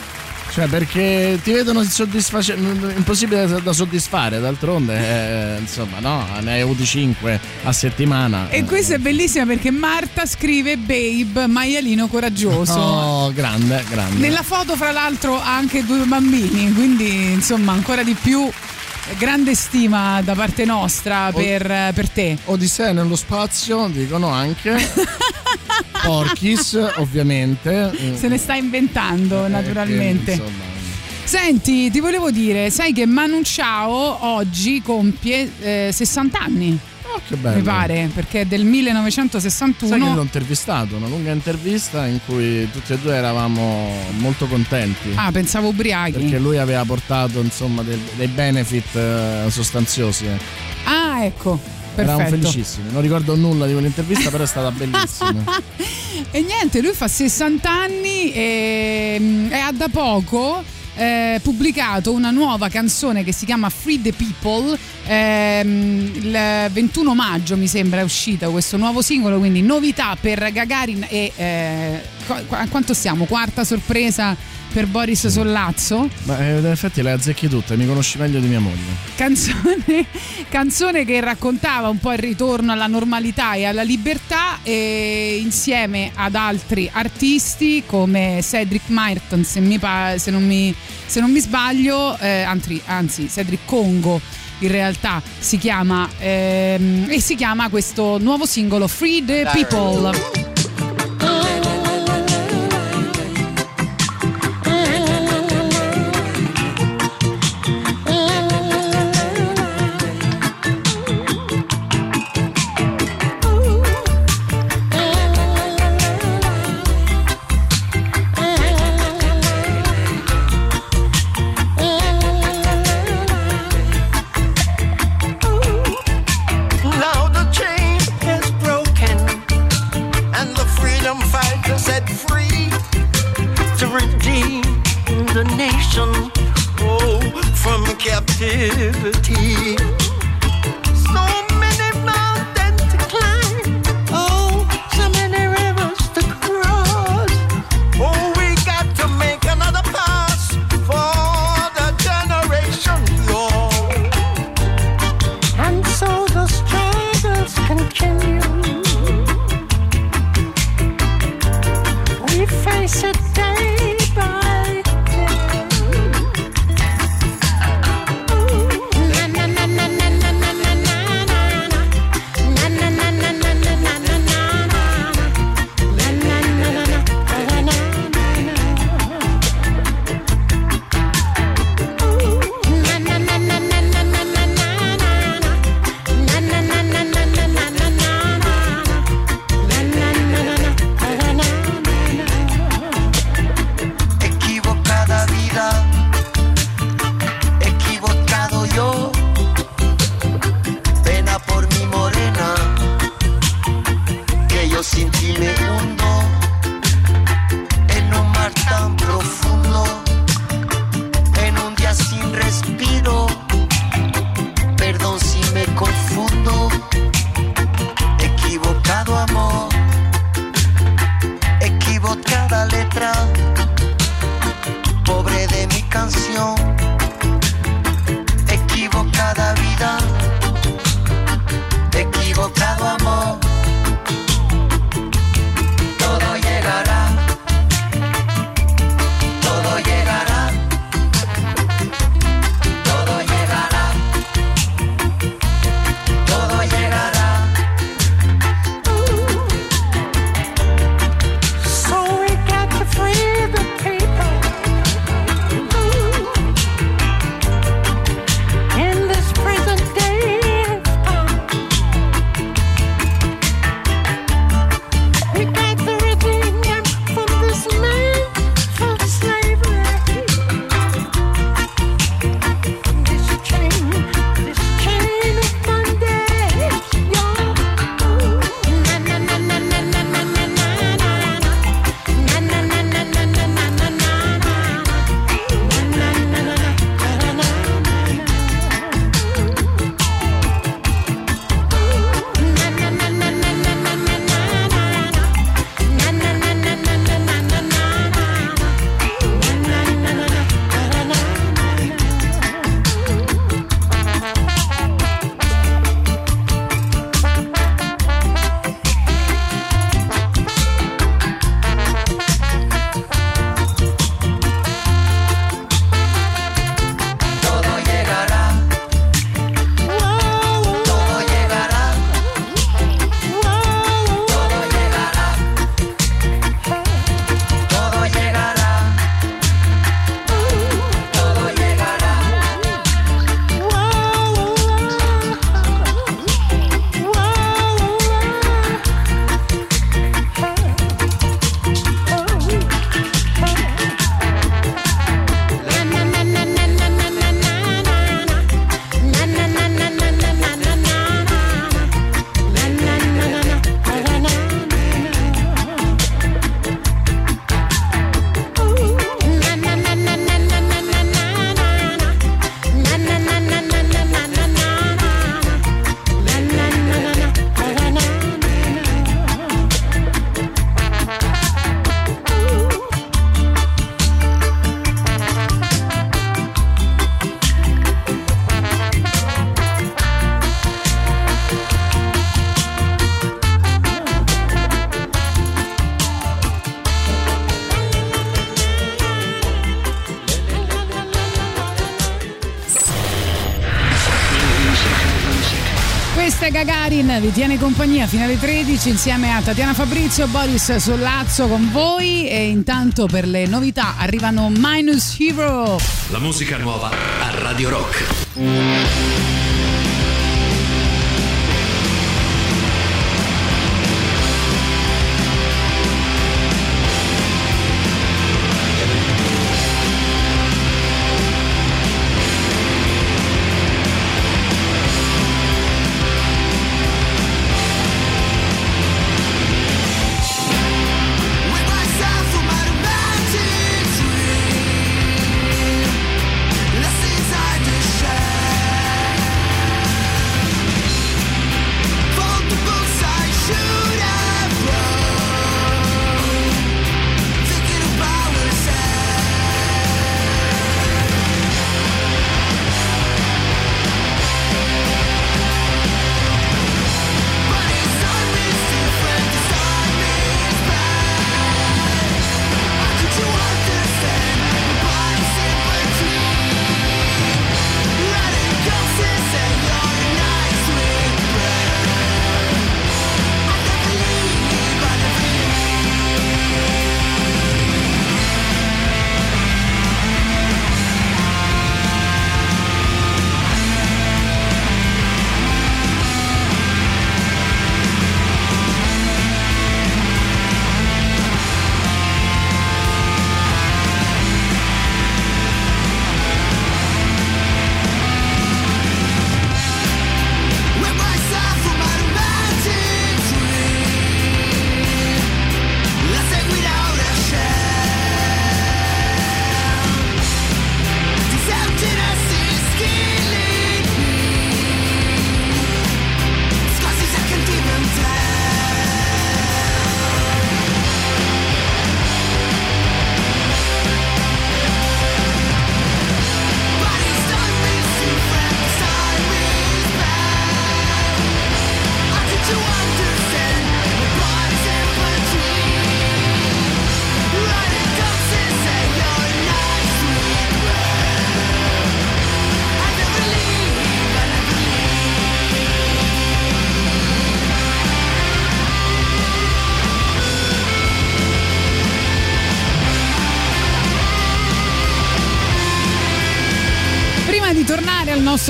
Cioè, perché ti vedono insoddisface- impossibile da- soddisfare, d'altronde, eh, insomma, no, ne hai avuti 5 a settimana. E questa è bellissima perché Marta scrive Babe, maialino coraggioso. Oh, grande, grande. Nella foto, fra l'altro, ha anche due bambini, quindi insomma, ancora di più grande stima da parte nostra per, eh, per te. Odissea nello spazio, dicono anche. Porchis, ovviamente. Se ne sta inventando, Eh, naturalmente. che, insomma, Senti, ti volevo dire, sai che Manu Chao oggi compie eh, 60 anni. Oh, che bello. Mi pare, perché è del 1961. Sai che l'ho intervistato, una lunga intervista in cui tutti e due eravamo molto contenti. Ah, pensavo ubriachi. Perché lui aveva portato insomma del- dei benefit eh, sostanziosi. Ah, ecco. Eravamo Perfetto. felicissimi. Non ricordo nulla di quell'intervista, però è stata bellissima. E niente, lui fa 60 anni e, mm, e ha da poco eh, pubblicato una nuova canzone che si chiama Free the People. Ehm, il 21 maggio mi sembra è uscita questo nuovo singolo, quindi novità per Gagarin e eh, a quanto siamo? Quarta sorpresa per Boris Sollazzo. Ma eh, in effetti le azzecchi tutte, mi conosci meglio di mia moglie. Canzone, canzone che raccontava un po' il ritorno alla normalità e alla libertà e insieme ad altri artisti come Cedric Martin se, mi pa- se, non, mi, se non mi sbaglio eh, anzi, anzi Cedric Congo in realtà si chiama ehm, e si chiama questo nuovo singolo Free the People vi tiene compagnia fino alle 13 insieme a Tatiana Fabrizio Boris Sollazzo con voi e intanto per le novità arrivano Minus Hero. La musica nuova a Radio Rock.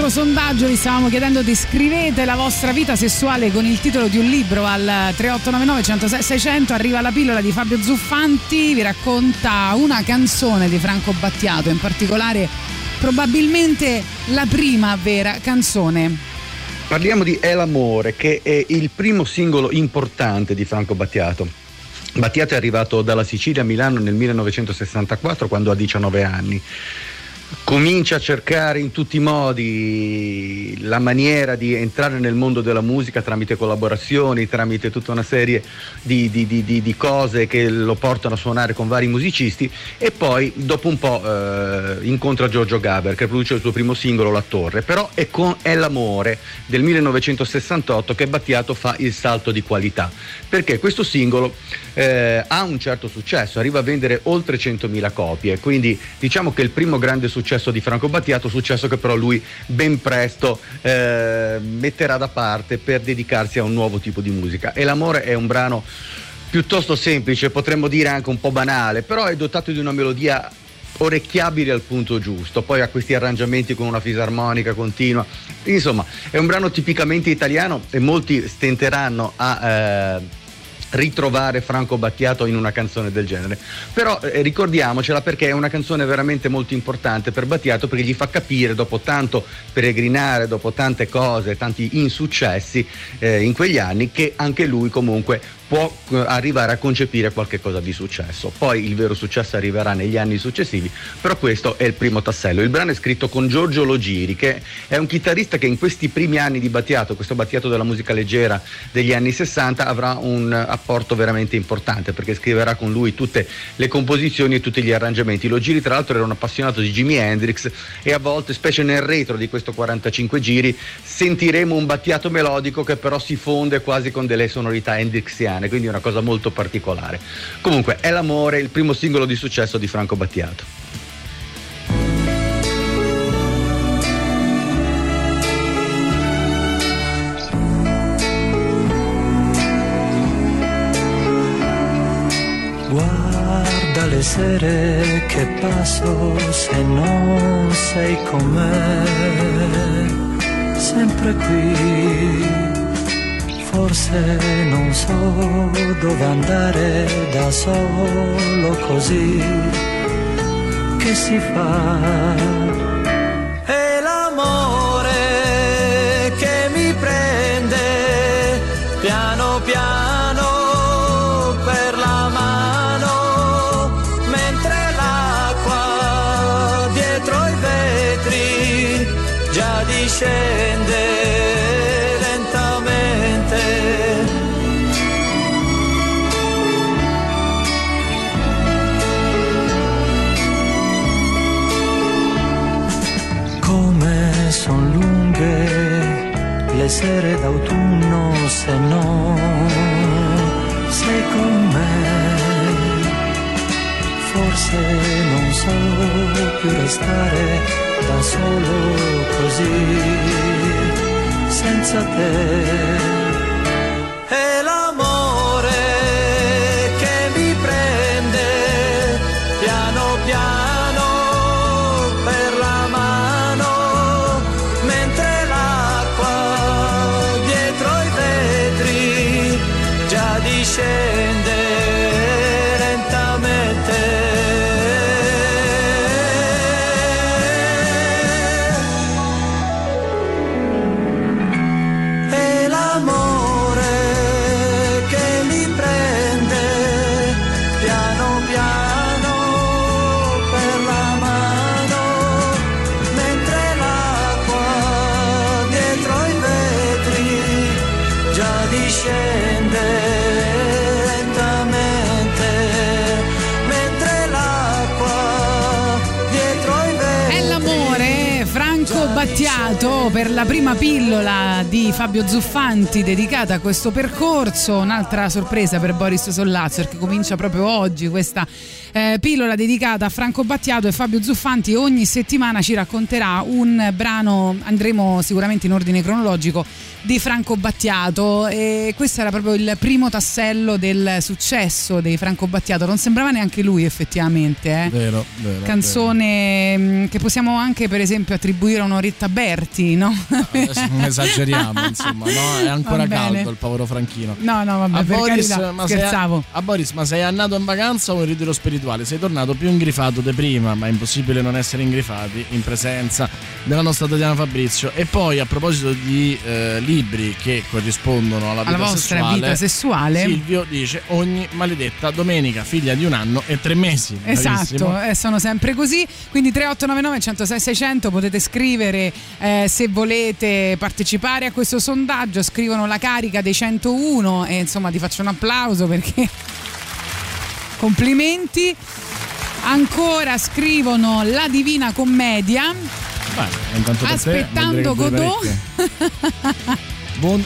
Nostro sondaggio vi stavamo chiedendo descrivete la vostra vita sessuale con il titolo di un libro al 3899 106 600 arriva la pillola di Fabio Zuffanti vi racconta una canzone di Franco Battiato in particolare probabilmente la prima vera canzone Parliamo di È l'amore, che è il primo singolo importante di Franco Battiato. Battiato è arrivato dalla Sicilia a Milano nel 1964 quando ha 19 anni. Comincia a cercare in tutti i modi la maniera di entrare nel mondo della musica tramite collaborazioni, tramite tutta una serie di, di- di- di- cose che lo portano a suonare con vari musicisti. E poi dopo un po' eh, incontra Giorgio Gaber che produce il suo primo singolo La Torre, però è con È l'amore del 1968 che Battiato fa il salto di qualità, perché questo singolo eh, ha un certo successo, arriva a vendere oltre 100.000 copie, quindi diciamo che il primo grande successo di Franco Battiato, successo che però lui ben presto eh, metterà da parte per dedicarsi a un nuovo tipo di musica. E l'amore è un brano piuttosto semplice, potremmo dire anche un po' banale, però è dotato di una melodia orecchiabile al punto giusto, poi ha questi arrangiamenti con una fisarmonica continua, insomma è un brano tipicamente italiano e molti stenteranno a... eh, ritrovare Franco Battiato in una canzone del genere. Però eh, ricordiamocela perché è una canzone veramente molto importante per Battiato perché gli fa capire dopo tanto peregrinare, dopo tante cose, tanti insuccessi eh, in quegli anni che anche lui comunque può eh, arrivare a concepire qualche cosa di successo. Poi il vero successo arriverà negli anni successivi, però questo è il primo tassello. Il brano è scritto con Giorgio Logiri, che è un chitarrista che in questi primi anni di Battiato, questo Battiato della musica leggera degli anni 60, avrà un apporto veramente importante perché scriverà con lui tutte le composizioni e tutti gli arrangiamenti. Logiri tra l'altro era un appassionato di Jimi Hendrix e a volte, specie nel retro di questo 45 giri, sentiremo un Battiato melodico che però si fonde quasi con delle sonorità hendrixiane italiane, quindi è una cosa molto particolare. Comunque, è l'amore, il primo singolo di successo di Franco Battiato. Guarda le sere che passo se non sei con me, sempre qui Forse non so dove andare da solo così che si fa. Sere d'autunno se non sei con me. Forse non so più restare da solo così, senza te. Battiato per la prima pillola di Fabio Zuffanti dedicata a questo percorso, un'altra sorpresa per Boris Sollazzo perché comincia proprio oggi questa eh, pillola dedicata a Franco Battiato e Fabio Zuffanti. Ogni settimana ci racconterà un brano, andremo sicuramente in ordine cronologico, di Franco Battiato e questo era proprio il primo tassello del successo di Franco Battiato, non sembrava neanche lui effettivamente. Eh? Vero, vero. canzone mh, che possiamo anche per esempio attribuire a un'Oretta Berti, no? Adesso non esageriamo, insomma, no? È ancora caldo il povero Franchino. No, no, vabbè, a per Boris, carità, ma sei, scherzavo. a Boris, ma sei andato in vacanza o in ritiro spirituale? Sei tornato più ingrifato di prima, ma è impossibile non essere ingrifati in presenza della nostra Tatiana Fabrizio. E poi, a proposito di eh, libri che corrispondono alla vita Alla vostra sessuale, vita sessuale. Silvio dice ogni maledetta domenica, figlia di un anno e tre mesi. Esatto, eh, sono sempre così. Quindi 3899 106 600 potete scrivere eh, se volete partecipare a questo sondaggio. Scrivono la carica dei 101 e insomma ti faccio un applauso perché complimenti. Ancora scrivono la Divina Commedia. Beh, Aspettando Godot.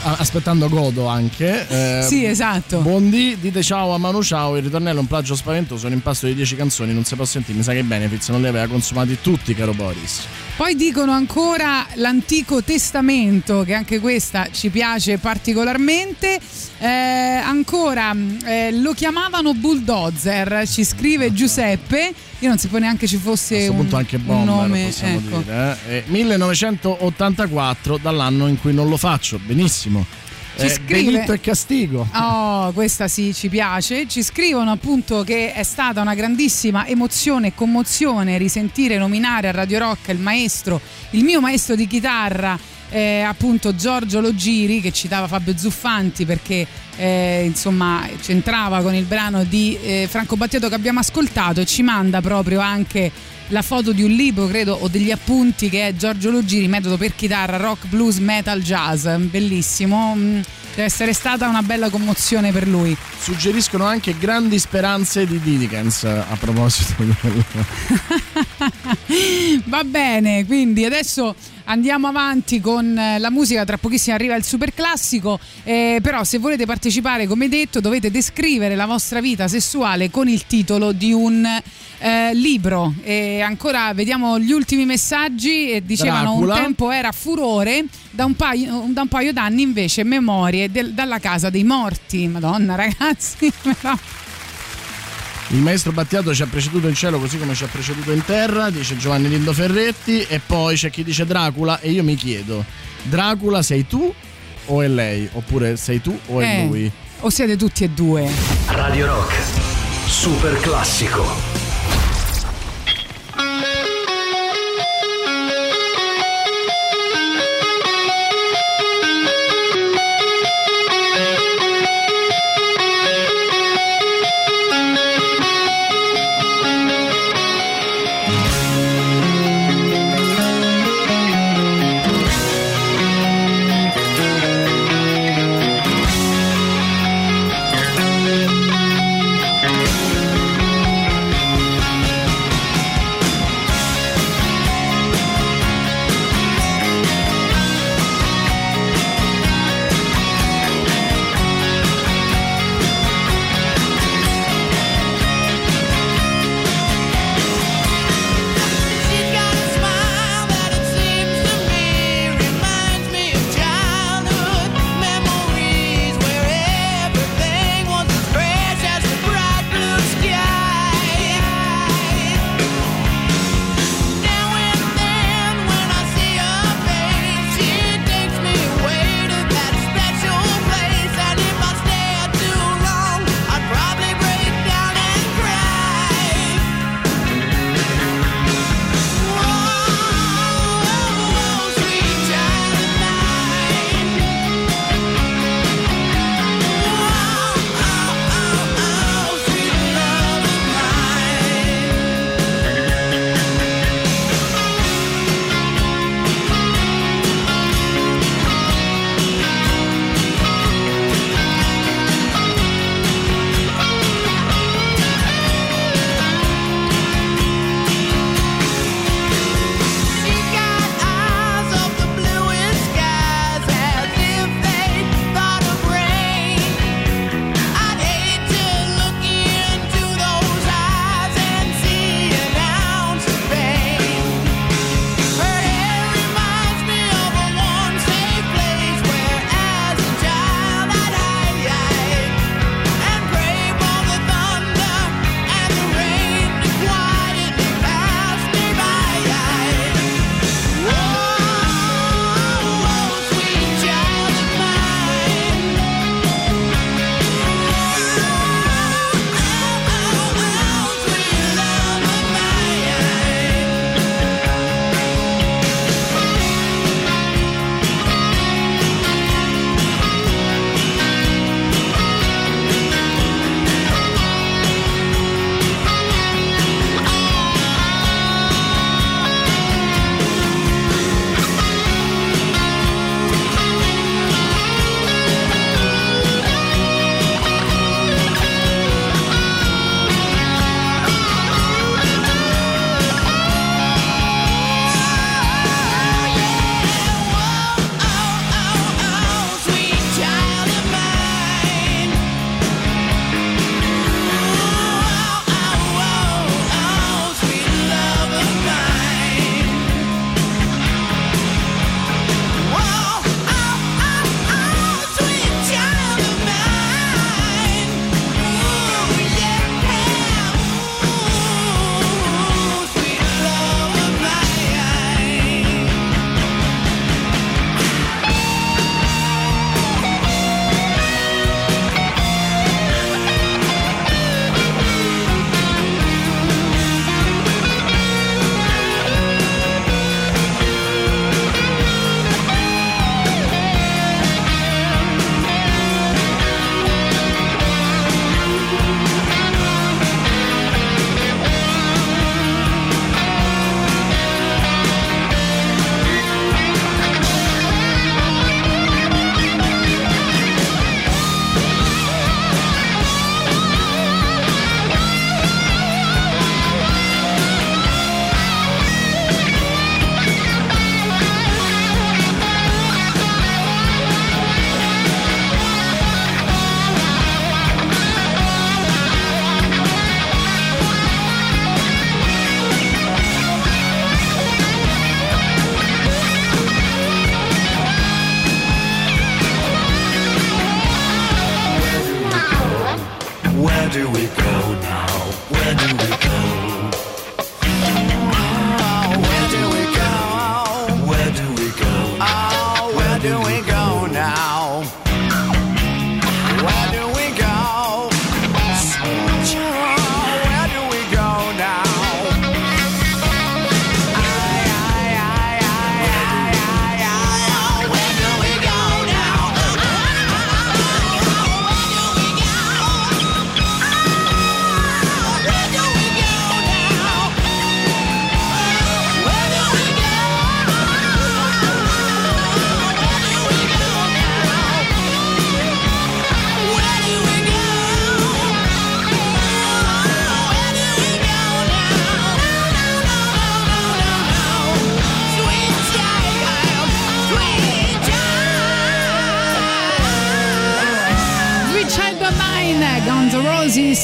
ah, aspettando Godo anche. eh, Sì, esatto. Buondì, dite ciao a Manu Ciao. Il ritornello è un plagio spaventoso. Un impasto di 10 canzoni. Non si può sentire. Mi sa che i benefits non li aveva consumati tutti, caro Boris. Poi dicono ancora l'Antico Testamento, che anche questa ci piace particolarmente. Eh, ancora eh, lo chiamavano bulldozer, ci scrive Giuseppe. Io non sapevo neanche ci A fosse questo un, punto anche un bomber, nome. possiamo ecco. dire. Eh, 1984, dall'anno in cui non lo faccio. Benissimo. Ci Eh, scrive- delitto e castigo. Oh, questa sì, ci piace. Ci scrivono appunto che è stata una grandissima emozione e commozione risentire nominare a Radio Rock il maestro, il mio maestro di chitarra, eh, appunto Giorgio Logiri, che citava Fabio Zuffanti perché eh, insomma c'entrava con il brano di eh, Franco Battiato che abbiamo ascoltato e ci manda proprio anche la foto di un libro, credo, o degli appunti che è Giorgio Logiri, metodo per chitarra, rock, blues, metal, jazz. Bellissimo. Mm, Deve essere stata una bella commozione per lui. Suggeriscono anche grandi speranze di Didikens a proposito di quello. Va bene, quindi adesso andiamo avanti con eh, la musica, tra pochissimo arriva il super classico, eh, però se volete partecipare come detto dovete descrivere la vostra vita sessuale con il titolo di un eh, libro. E ancora vediamo gli ultimi messaggi, e dicevano Dracula. un tempo era furore, da un paio, da un paio d'anni invece memorie del- dalla casa dei morti. Madonna ragazzi, Il maestro Battiato ci ha preceduto in cielo così come ci ha preceduto in terra, dice Giovanni Lindo Ferretti, e poi c'è chi dice Dracula e io mi chiedo, Dracula sei tu o è lei? Oppure sei tu o è eh, lui? O siete tutti e due? Radio Rock, super classico.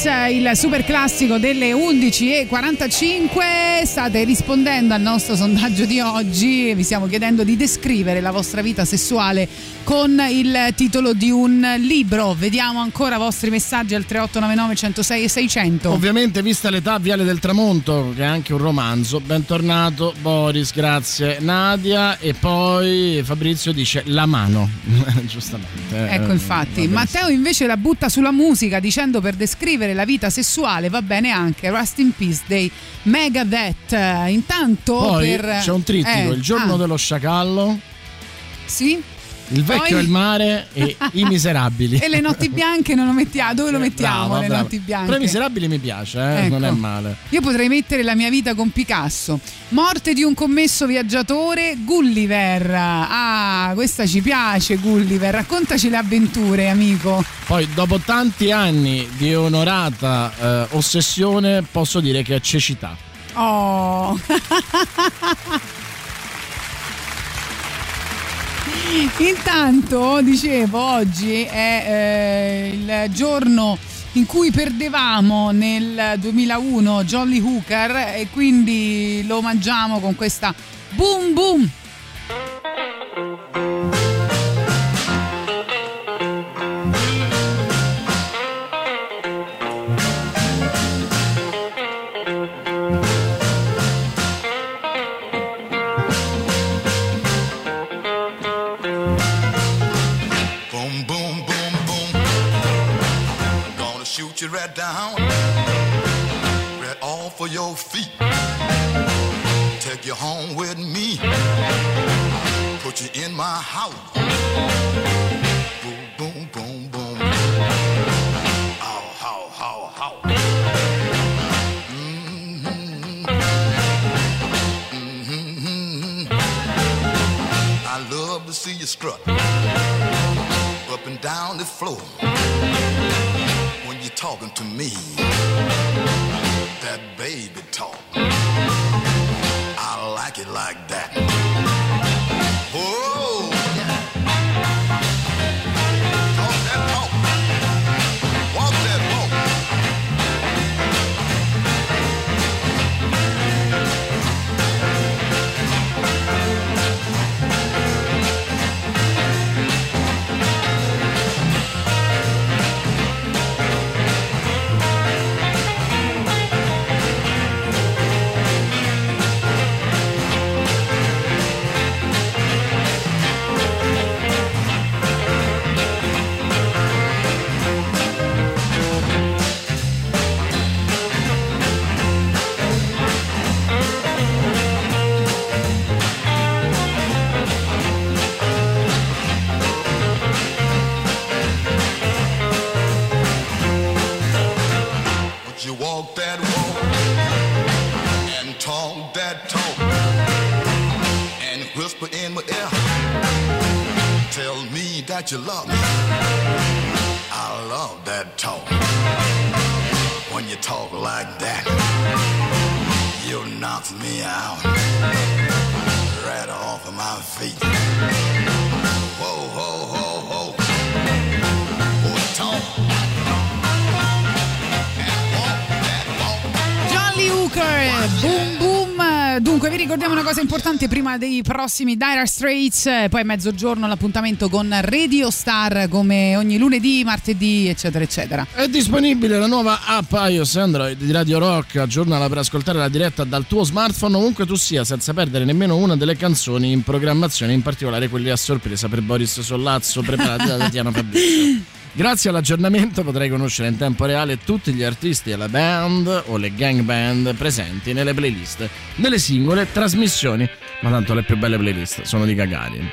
Roses, il super classico delle 11.45. State rispondendo al nostro sondaggio di oggi. Vi stiamo chiedendo di descrivere la vostra vita sessuale con il titolo di un libro. Vediamo ancora i vostri messaggi al 3899 106 e 600. Ovviamente, vista l'età, Viale del Tramonto, che è anche un romanzo. Bentornato, Boris, grazie. Nadia. E poi Fabrizio dice la mano. Giustamente. Ecco, Eh, infatti. vabbè, Matteo invece la butta sulla musica dicendo per descrivere la vita sessuale va bene anche Rust in Peace dei Megadeth. Intanto Poi per... c'è un trittico, eh, il giorno ah, dello sciacallo, Sì? Il vecchio Poi- il mare e i miserabili. E le notti bianche non lo mettiamo. Dove lo mettiamo Brava, le brava. notti bianche? Però i miserabili mi piace, eh, Ecco. non è male. Io potrei mettere la mia vita con Picasso. Morte di un commesso viaggiatore, Gulliver. Ah, questa ci piace, Gulliver. Raccontaci le avventure, amico. Poi, dopo tanti anni di onorata eh, ossessione, posso dire che è cecità. Oh. Intanto, dicevo, oggi è eh, il giorno in cui perdevamo nel 2001 Jolly Hooker e quindi lo omaggiamo con questa boom. Boom, Gonna you right down, right off of your feet. Take you home with me, put you in my house. Boom, boom, boom, boom. Ow, how, how, how. Mhm. Mhm. I love to see you strut up and down the floor talking to me. That baby talk. I like it like that. Whisper in my ear? Tell me that you love me. I love that talk. When you talk like that, you knock me out right off of my feet. Whoa, whoa, whoa, whoa. Boy, talk. Jolly Hooker, boom boom dunque vi ricordiamo una cosa importante prima dei prossimi Dire Straits, eh, poi a mezzogiorno l'appuntamento con Radio Star come ogni lunedì, martedì, eccetera, eccetera. È disponibile la nuova app iOS Android di Radio Rock, aggiornala per ascoltare la diretta dal tuo smartphone ovunque tu sia, senza perdere nemmeno una delle canzoni in programmazione, in particolare quelle a sorpresa per Boris Sollazzo preparate da Tatiana Fabrizio. Grazie all'aggiornamento potrei conoscere in tempo reale tutti gli artisti e la band o le gang band presenti nelle playlist delle singole trasmissioni. Ma tanto le più belle playlist sono di Gagarin.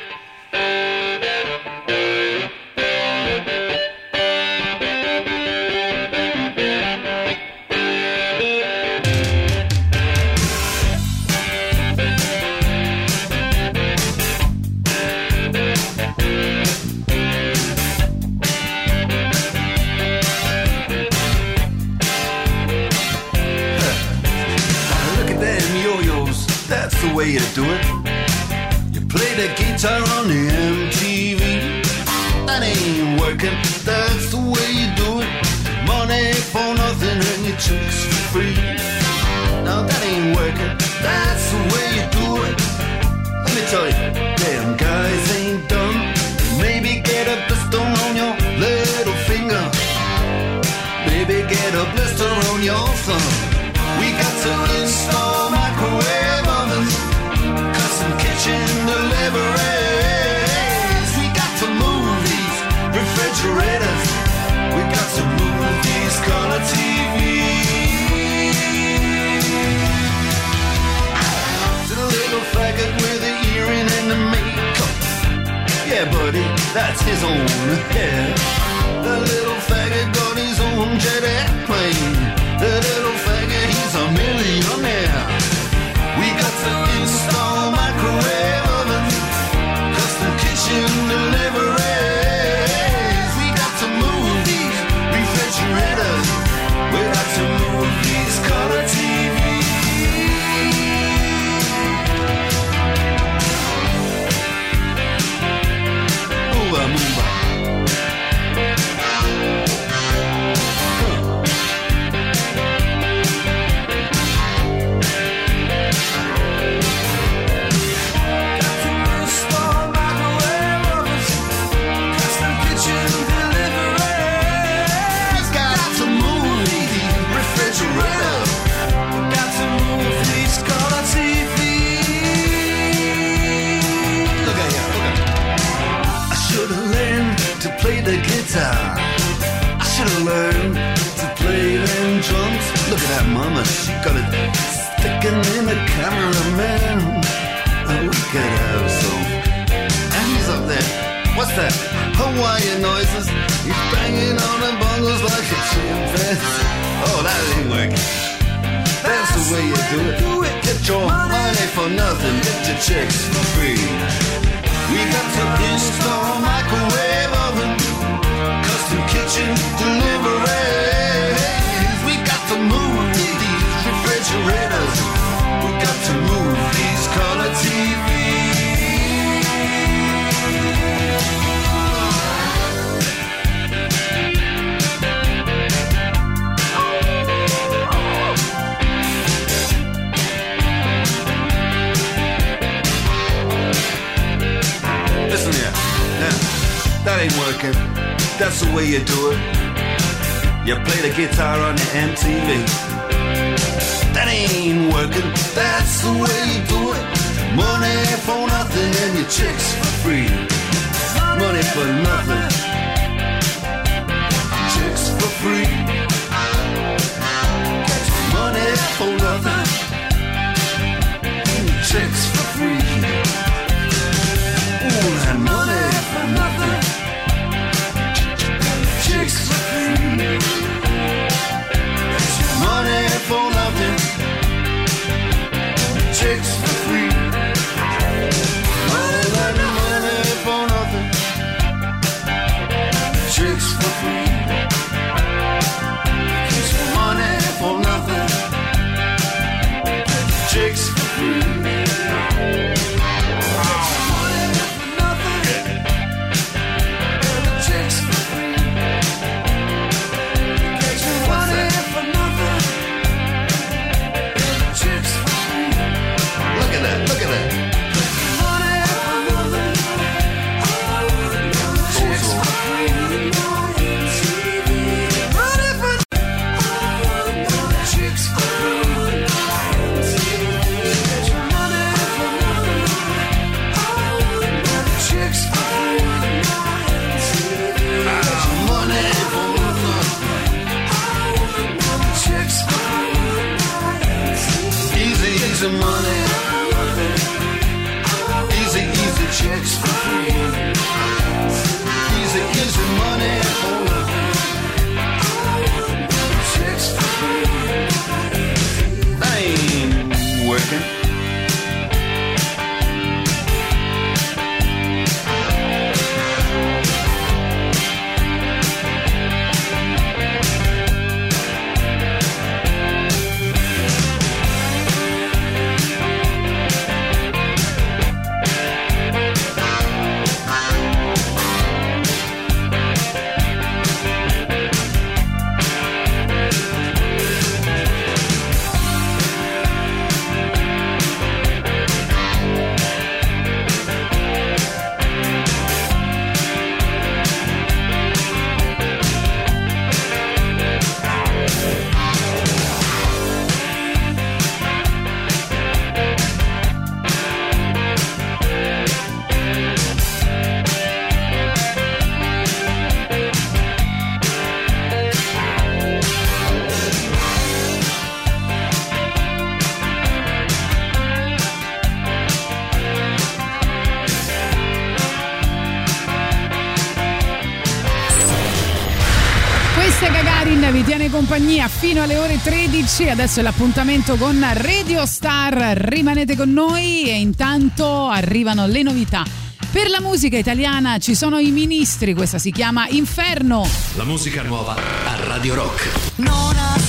alle ore 13. Adesso è l'appuntamento con Radio Star. Rimanete con noi e intanto arrivano le novità. Per la musica italiana ci sono i ministri, questa si chiama Inferno. La musica nuova a Radio Rock. Non ha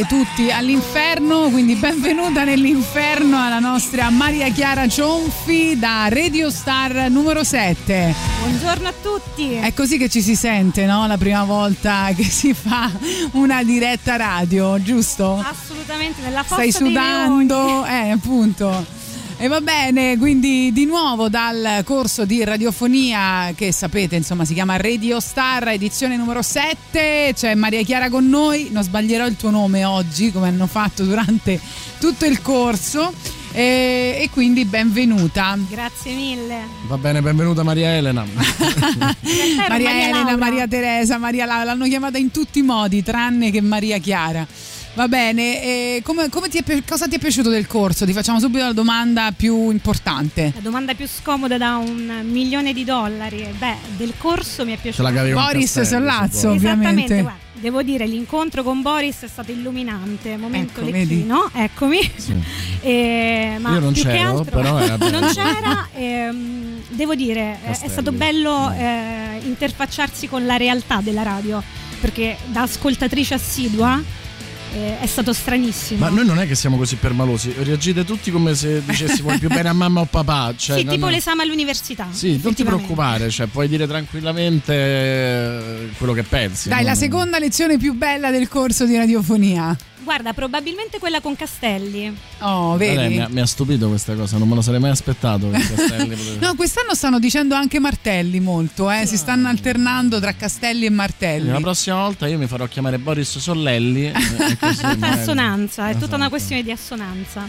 andate tutti all'inferno, quindi benvenuta nell'inferno alla nostra Maria Chiara Cionfi da Radio Star numero 7. Buongiorno a tutti. È così che ci si sente, no? La prima volta che si fa una diretta radio, giusto? Assolutamente, nella fossa Stai sudando, eh, appunto. E va bene, quindi di nuovo dal corso di radiofonia che sapete, insomma, si chiama Radio Star, edizione numero 7. C'è Maria Chiara con noi, non sbaglierò il tuo nome oggi, come hanno fatto durante tutto il corso. E, e quindi benvenuta. Grazie mille. Va bene, benvenuta Maria Elena. Maria, Maria Elena, Laura. Maria Teresa, Maria Laura, l'hanno chiamata in tutti i modi, tranne che Maria Chiara. Va bene, e come, come ti è cosa ti è piaciuto del corso? Ti facciamo subito la domanda più importante. La domanda più scomoda da un milione di dollari. Beh, del corso mi è piaciuto. Boris Castelli, Sollazzo, ovviamente. Esattamente, guarda, devo dire, l'incontro con Boris è stato illuminante, momento Ecco, vedi? lecchino, eccomi. Eh, ma Io non più che c'ero, altro- però era bello. non c'era, ehm, devo dire, eh, è Castelli. stato bello eh, interfacciarsi con la realtà della radio, perché da ascoltatrice assidua eh, è stato stranissimo. Ma noi non è che siamo così permalosi, reagite tutti come se dicessimo il più bene a mamma o papà. Cioè, sì, non- tipo l'esame all'università. Sì, non ti preoccupare, cioè, puoi dire tranquillamente eh, quello che pensi. Dai, no? la seconda lezione più bella del corso di radiofonia. Guarda, probabilmente quella con Castelli. Oh, vedi? mi, ha, mi ha stupito questa cosa, non me lo sarei mai aspettato. che Castelli potesse- No, quest'anno stanno dicendo anche Martelli molto, eh? si stanno alternando tra Castelli e Martelli. La prossima volta io mi farò chiamare Boris Sollelli. eh, Assonanza, è tutta Esatto. una questione di assonanza.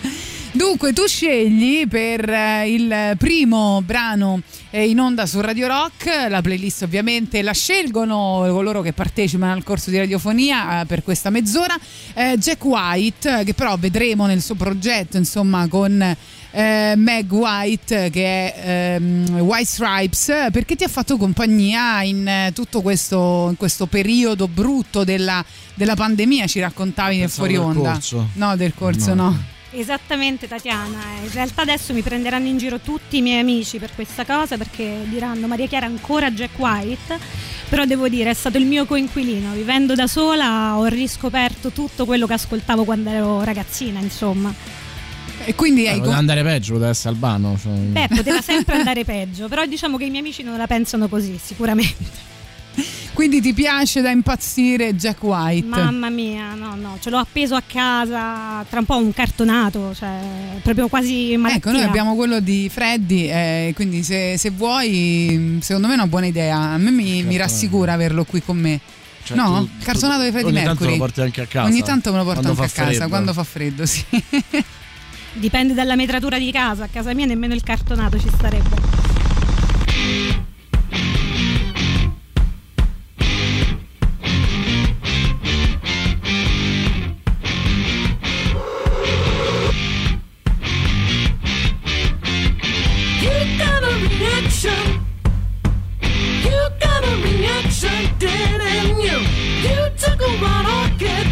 Dunque, tu scegli per eh, il primo brano eh, in onda su Radio Rock, la playlist ovviamente la scelgono coloro che partecipano al corso di radiofonia eh, per questa mezz'ora. Jack White, che però vedremo nel suo progetto, insomma, con eh, Meg White, che è ehm, White Stripes, eh, perché ti ha fatto compagnia in eh, tutto questo, in questo periodo brutto della, della pandemia, ci raccontavi nel fuori del onda. corso. No, del corso no. No. Esattamente Tatiana, in realtà adesso mi prenderanno in giro tutti i miei amici per questa cosa perché diranno Maria Chiara ancora Jack White, però devo dire è stato il mio coinquilino, vivendo da sola ho riscoperto tutto quello che ascoltavo quando ero ragazzina, insomma. E quindi Eh, poteva andare peggio, poteva essere albano. cioè- Beh, poteva sempre andare peggio, però diciamo che i miei amici non la pensano così, sicuramente. Quindi ti piace da impazzire Jack White? Mamma mia, no, no, ce l'ho appeso a casa, tra un po' un cartonato, cioè proprio quasi malattia. Ecco, noi abbiamo quello di Freddy, eh, quindi se, se vuoi, secondo me è una buona idea. A me mi, mi rassicura averlo qui con me. Cioè, no? tu- Cartonato di Freddy ogni tanto Mercury. lo porti anche a casa? Ogni tanto me lo porto Quando anche a casa freddo? quando fa freddo, sì. Dipende dalla metratura di casa, a casa mia nemmeno il cartonato ci starebbe. Took a orchid.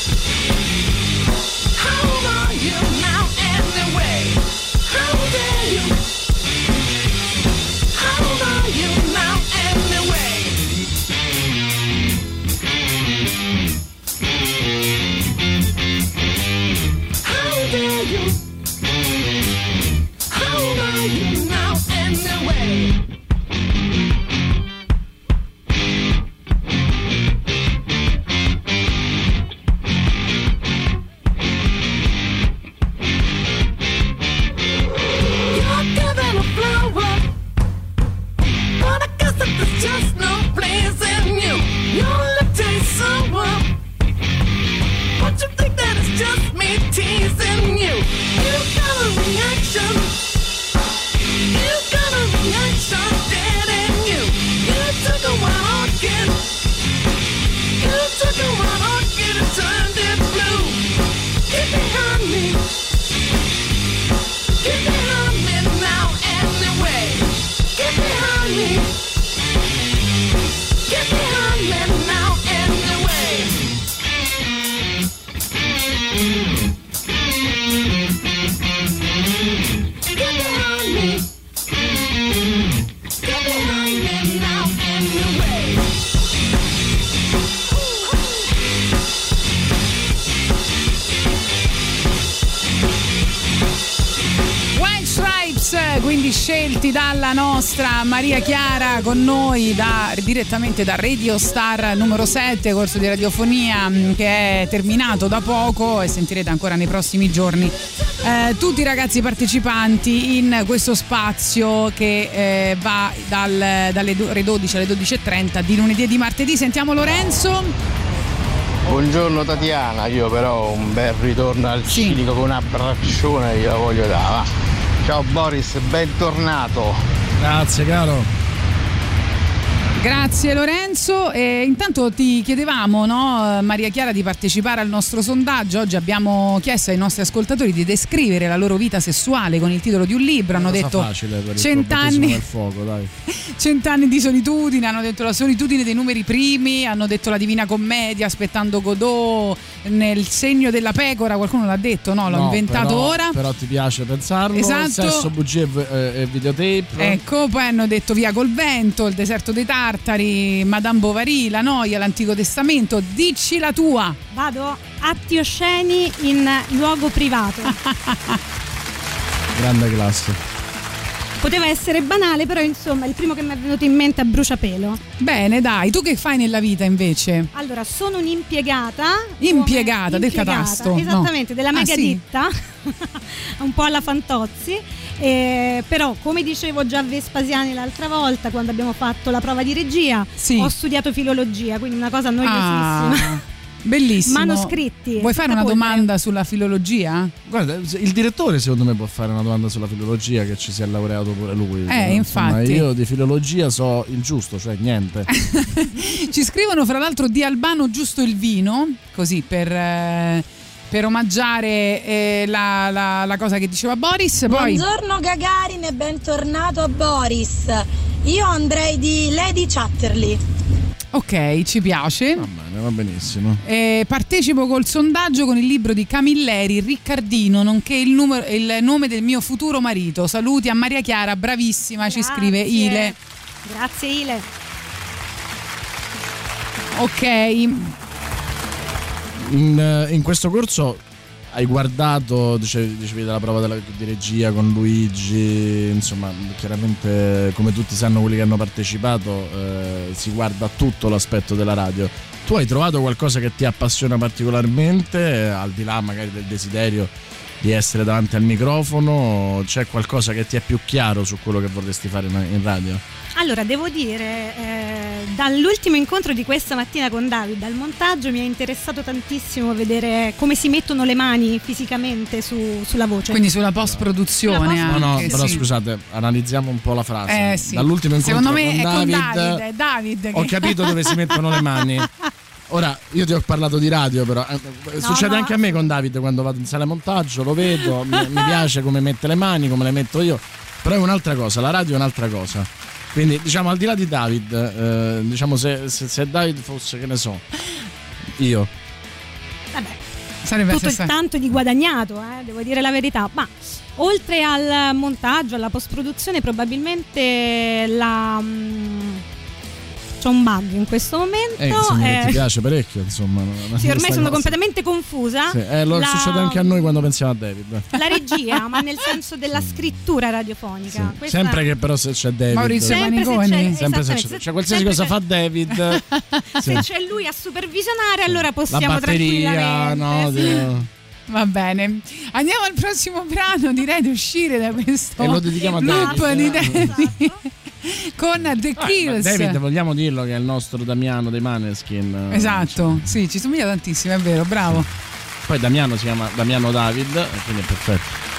scelti dalla nostra Maria Chiara con noi da- direttamente da Radio Star numero 7, corso di radiofonia mh, che è terminato da poco e sentirete ancora nei prossimi giorni eh, tutti i ragazzi partecipanti in questo spazio che eh, va dal- dalle do- ore 12 alle 12.30 di lunedì e di martedì. Sentiamo Lorenzo. Buongiorno Tatiana, io però un bel ritorno al cinico con un abbraccione glielo voglio dare. Ciao Boris, bentornato. Grazie caro. Grazie Lorenzo. E intanto ti chiedevamo, no, Maria Chiara, di partecipare al nostro sondaggio. Oggi abbiamo chiesto ai nostri ascoltatori di descrivere la loro vita sessuale con il titolo di un libro. Hanno detto cent'anni, fuoco, cent'anni di solitudine, hanno detto la solitudine dei numeri primi, hanno detto la Divina Commedia, aspettando Godot, nel segno della pecora. Qualcuno l'ha detto, no? L'ho No, inventato però- ora. Però ti piace pensarlo. Esatto. Sesso, bugie e, e videotape. Ecco, poi hanno detto Via col vento, il deserto dei tartari, Madame Bovary, la noia, l'Antico Testamento. Dici la tua. Vado atti osceni in luogo privato. Grande classe. Poteva essere banale, però insomma, il primo che mi è venuto in mente è bruciapelo. Bene, dai, tu che fai nella vita invece? Allora, sono un'impiegata. Impiegata del impiegata, catasto, no. Esattamente, della Ah, mega sì? ditta, un po' alla Fantozzi. Eh, però, come dicevo già a Vespasiani l'altra volta, quando abbiamo fatto la prova di regia, ho studiato filologia, quindi una cosa noiosissima. Ah, bellissimo. Manoscritti. Vuoi fare una domanda sulla filologia? Guarda, il direttore secondo me può fare una domanda sulla filologia che ci si è laureato pure lui. Eh, Insomma, infatti. io di filologia so il giusto, cioè niente. Ci scrivono fra l'altro di Albano giusto il vino, così per, eh, per omaggiare eh, la, la- la cosa che diceva Boris. Poi Buongiorno Gagarin e bentornato a Boris. Io andrei di Lady Chatterley. Ok, ci piace. Va benissimo. Eh, partecipo col sondaggio con il libro di Camilleri, Riccardino, nonché il, numero- il nome del mio futuro marito. Saluti a Maria Chiara, bravissima, ci scrive Ile. Grazie Ile. Ok, In, eh, in questo corso hai guardato, dicevi, dicevi della prova della- di regia con Luigi, insomma, chiaramente come tutti sanno quelli che hanno partecipato, eh, si guarda tutto l'aspetto della radio. Tu hai trovato qualcosa che ti appassiona particolarmente, al di là magari del desiderio di essere davanti al microfono, c'è qualcosa che ti è più chiaro su quello che vorresti fare in radio? Allora, devo dire, eh, dall'ultimo incontro di questa mattina con David al montaggio mi è interessato tantissimo vedere come si mettono le mani fisicamente su- sulla voce. quindi sulla post produzione. No, no, anche, però sì. scusate, analizziamo un po' la frase. Eh, sì. Dall'ultimo incontro Secondo me con è con David, David, è David ho che- capito dove si mettono le mani. Ora, io ti ho parlato di radio, però eh, succede no. anche a me con David quando vado in sala montaggio, lo vedo, mi, mi piace come mette le mani, come le metto io, però è un'altra cosa, la radio è un'altra cosa. Quindi, diciamo, al di là di David, eh, diciamo, se, se- se David fosse, che ne so, io, Vabbè, Sarebbe tutto il stessa- tanto di guadagnato, eh, devo dire la verità. Ma oltre al montaggio, alla post-produzione, probabilmente la. mm, c'è un bug in questo momento. eh, insomma, eh, ti piace parecchio, insomma. sì, ormai sono cosa. completamente confusa. Sì, eh, lo La- succede anche a noi quando pensiamo a David. La regia, ma nel senso della scrittura radiofonica. Questa- Sempre che però se c'è David. Maurizio Sempre se Maniconi. c'è- Sempre se esattamente, c'è, cioè qualsiasi sempre cosa fa David. sì. Se c'è lui a supervisionare, allora La possiamo batteria, tranquillamente. no? sì. Va bene, andiamo al prossimo brano. Direi di uscire da questo E lo dedichiamo a loop David. di Danny con The Ah, Kills. David, vogliamo dirlo che è il nostro Damiano dei Maneskin. eh, Esatto, sì, ci somiglia tantissimo, è vero, bravo. Poi Damiano si chiama Damiano David, quindi è perfetto.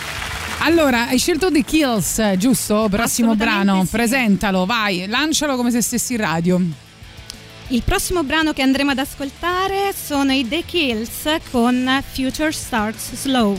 Allora, hai scelto The Kills, giusto? Prossimo brano, sì. presentalo, vai, lancialo come se stessi in radio. Il prossimo brano che andremo ad ascoltare sono i The Kills con Future Starts Slow.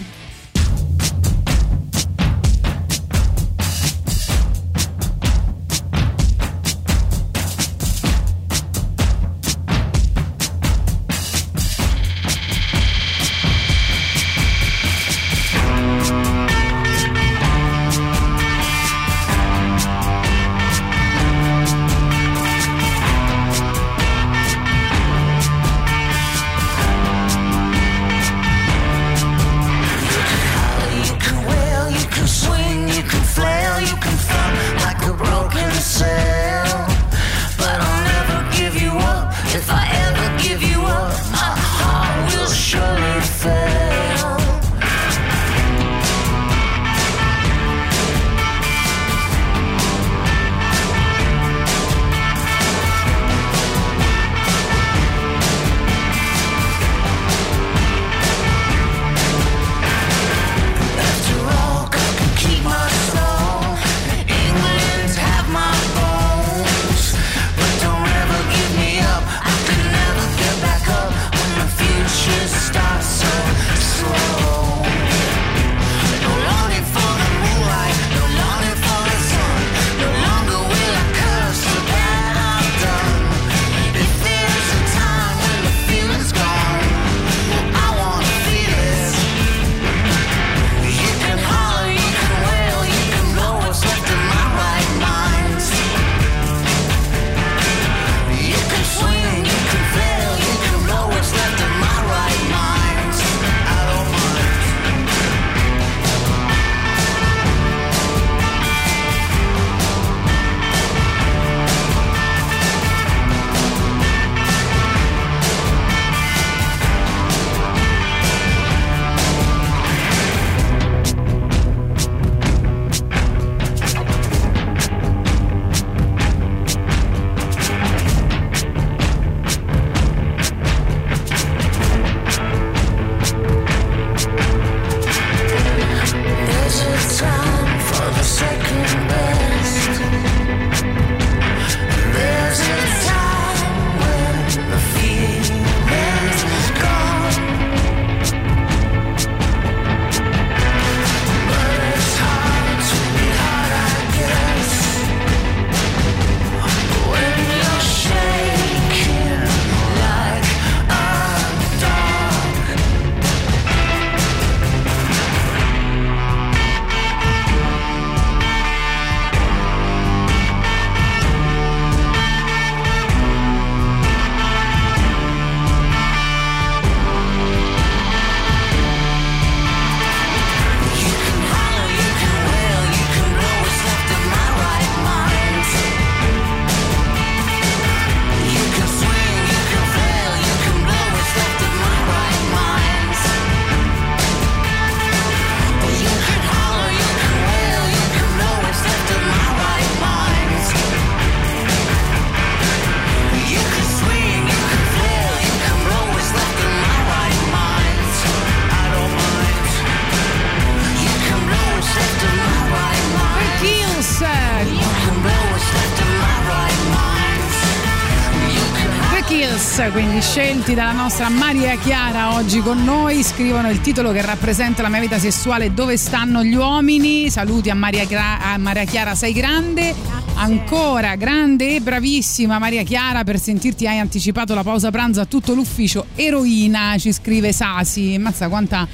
Scelti dalla nostra Maria Chiara oggi con noi, scrivono il titolo che rappresenta la mia vita sessuale, dove stanno gli uomini, saluti a Maria, Cra- a Maria Chiara, sei grande, ancora grande e bravissima Maria Chiara, per sentirti hai anticipato la pausa pranzo a tutto l'ufficio, eroina, ci scrive Sasi, mazza quanta...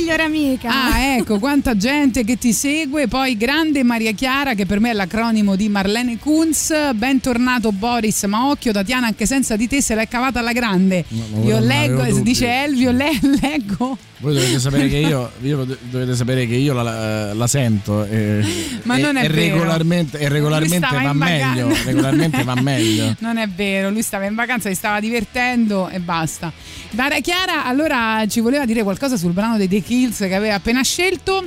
Eh, migliore amica. Ah, ecco, quanta gente che ti segue. Poi grande Maria Chiara, che per me è l'acronimo di Marlene Kunz. Bentornato Boris, ma occhio Tatiana, anche senza di te se l'è cavata alla grande. ma io leggo, dice Elvio, le- leggo. Voi dovete sapere che io, io dovete sapere che io la, la sento e, Ma e- non è e vero. regolarmente, e regolarmente va meglio. Regolarmente va meglio. Non è vero, lui stava in vacanza, si stava divertendo e basta. Maria Chiara, allora ci voleva dire qualcosa sul brano dei The Kills che aveva appena scelto.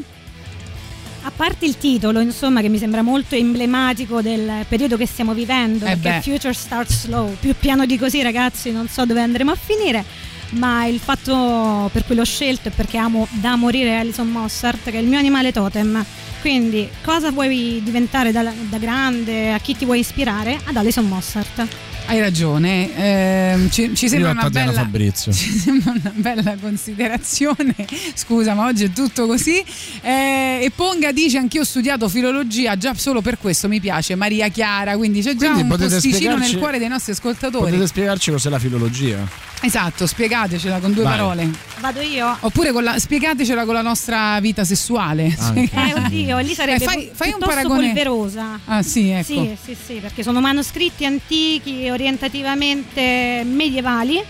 A parte il titolo, insomma, che mi sembra molto emblematico del periodo che stiamo vivendo, Eh perché beh. Future starts slow. Più piano di così, ragazzi, non so dove andremo a finire. Ma il fatto per cui l'ho scelto è perché amo da morire Alison Mossart, che è il mio animale totem. Quindi, cosa vuoi diventare da, da grande? A chi ti vuoi ispirare? Ad Alison Mossart. Hai ragione, ehm, ci, ci sembra bella, ci sembra una bella considerazione. Scusa, ma oggi è tutto così. Eh, e Ponga dice: Anch'io ho studiato filologia, già solo per questo mi piace Maria Chiara. Quindi c'è già Quindi un posticino nel cuore dei nostri ascoltatori. Potete spiegarci cos'è la filologia? Esatto, spiegatecela con due Vai. parole. Vado io. Oppure con la- spiegatecela con la nostra vita sessuale. Anche. Eh, oddio, lì sarebbe Eh, fai- fai un paragone- polverosa. Ah, sì, ecco. Sì, sì, sì, perché sono manoscritti antichi, orientativamente medievali.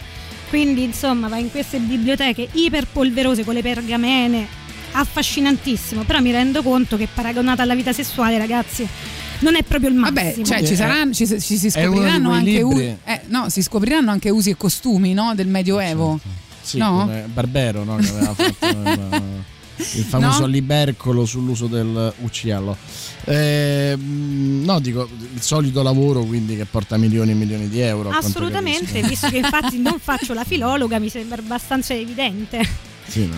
Quindi, insomma, va in queste biblioteche iperpolverose con le pergamene, affascinantissimo. Però mi rendo conto che paragonata alla vita sessuale, ragazzi, non è proprio il massimo. Vabbè, cioè ci, Eh, saranno, ci, ci si è uno di scopriranno quei anche libri- eh, no, si scopriranno anche usi e costumi no, del Medioevo. Sì, No? come Barbero, no? Che aveva fatto il, il famoso No? libercolo sull'uso del uccello. Ehm, no, dico il solito lavoro quindi che porta milioni e milioni di euro. Assolutamente, visto che infatti non faccio la filologa, mi sembra abbastanza evidente. Sì, no.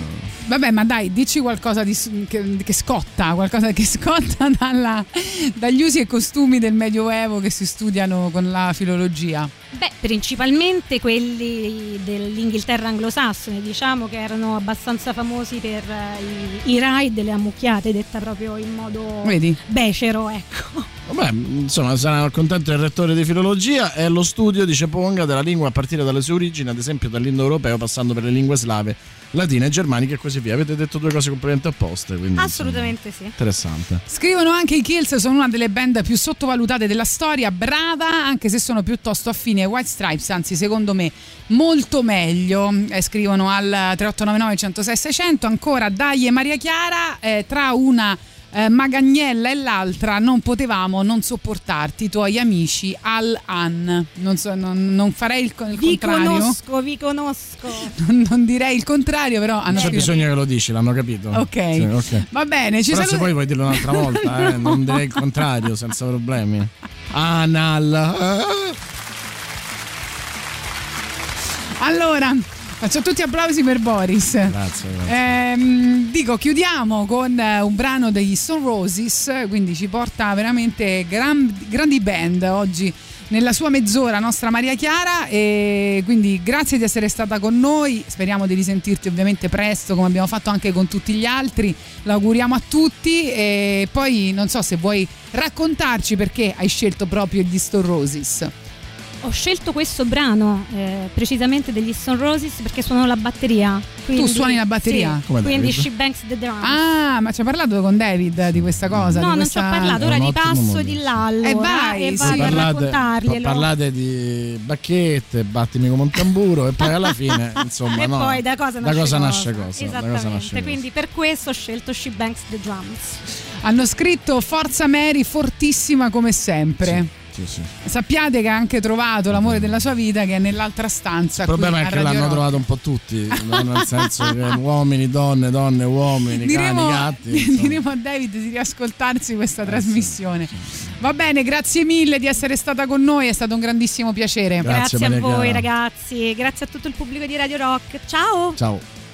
Vabbè, ma dai, dici qualcosa di, che, che scotta, qualcosa che scotta dalla- dagli usi e costumi del Medioevo che si studiano con la filologia. Beh, principalmente quelli dell'Inghilterra anglosassone, diciamo che erano abbastanza famosi per eh, i, i raid e le ammucchiate, detta proprio in modo Vedi? becero, ecco. Vabbè, insomma, sarà contento il rettore di filologia e lo studio, dice Ponga, della lingua a partire dalle sue origini, ad esempio dall'indoeuropeo, passando per le lingue slave, latine, germaniche e così via. Avete detto due cose completamente opposte, quindi Assolutamente sì. insomma, interessante. Scrivono anche i Kills sono una delle band più sottovalutate della storia, brava anche se sono piuttosto affini ai White Stripes, anzi secondo me molto meglio. Eh, scrivono al 3899 106 600 ancora Dai e Maria Chiara eh, tra una eh, Magagnella e l'altra non potevamo non sopportarti, i tuoi amici al An. Non, so, non, non farei il, il Vi contrario. conosco, vi conosco. Non, non direi il contrario, però hanno c'è bisogno che lo dici, l'hanno capito. Ok. Sì, ok. Va bene, ci Però se saluti- poi vuoi dirlo un'altra volta, eh, non direi il contrario, senza problemi. Anal. Allora, faccio tutti applausi per Boris. Grazie, grazie. Ehm, dico, chiudiamo con eh, un brano degli Stone Roses, quindi ci porta veramente gran- grandi band oggi nella sua mezz'ora nostra Maria Chiara e quindi grazie di essere stata con noi, speriamo di risentirti ovviamente presto come abbiamo fatto anche con tutti gli altri, l'auguriamo a tutti e poi non so se vuoi raccontarci perché hai scelto proprio gli Stone Roses. Ho scelto questo brano eh, precisamente degli Stone Roses perché suono la batteria. quindi- suoni la batteria? Sì, Come quindi David? she banks the drum. Ah, ma ci hai parlato con David di questa cosa? no, di non ci ho questa- parlato, ora È un ti ottimo passo modo. di là allora Eh, vai, e sì. vado a raccontarglielo. parlate di bacchette, battimi come un tamburo e poi alla fine, insomma, e no, poi da cosa nasce cosa. nasce cosa? Da cosa Esattamente, nasce cosa. quindi per questo ho scelto She Banks the Drums. Hanno scritto Forza Mary, fortissima come sempre. Sì, sì. Sappiate che ha anche trovato l'amore della sua vita che è nell'altra stanza. Il problema qui è che Radio l'hanno Rock. trovato un po' tutti, nel senso che uomini, donne, donne, uomini, Diremo, cani, gatti. insomma. diremo a David di riascoltarsi questa trasmissione. Va bene, grazie mille di essere stata con noi, è stato un grandissimo piacere. Grazie, Maria a voi Chiara. ragazzi, grazie a tutto il pubblico di Radio Rock. Ciao! Ciao.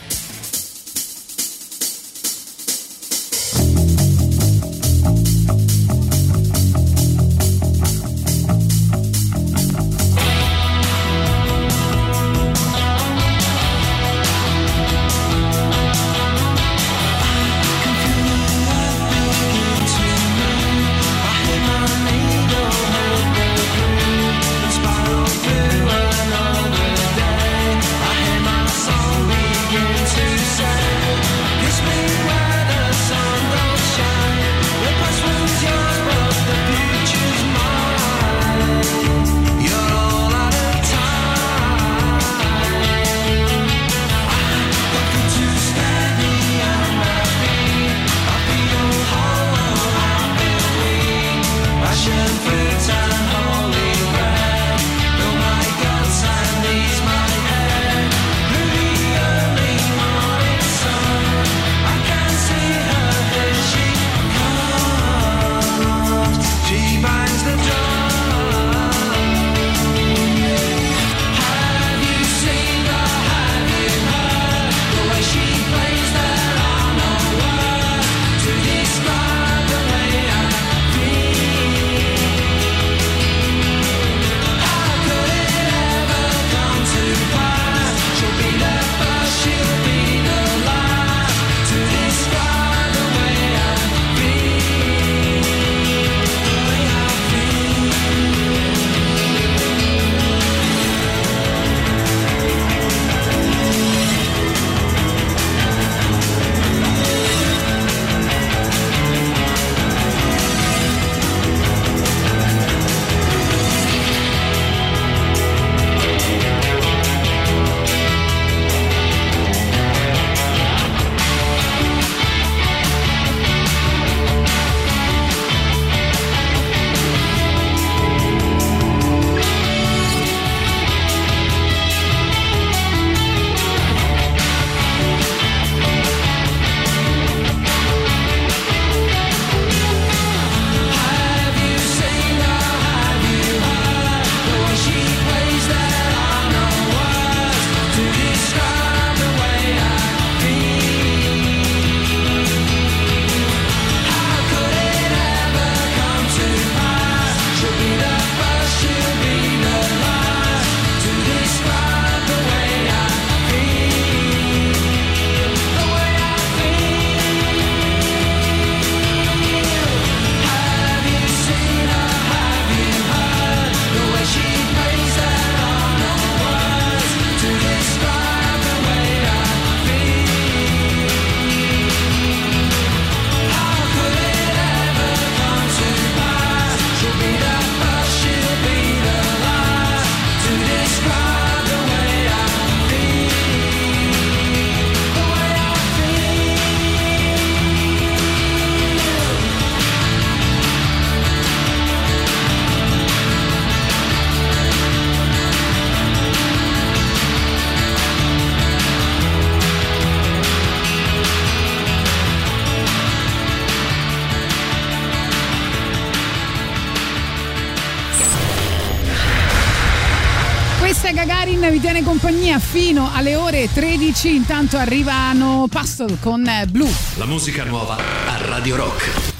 15, intanto arrivano Pastel con eh, Blue. La musica nuova a Radio Rock.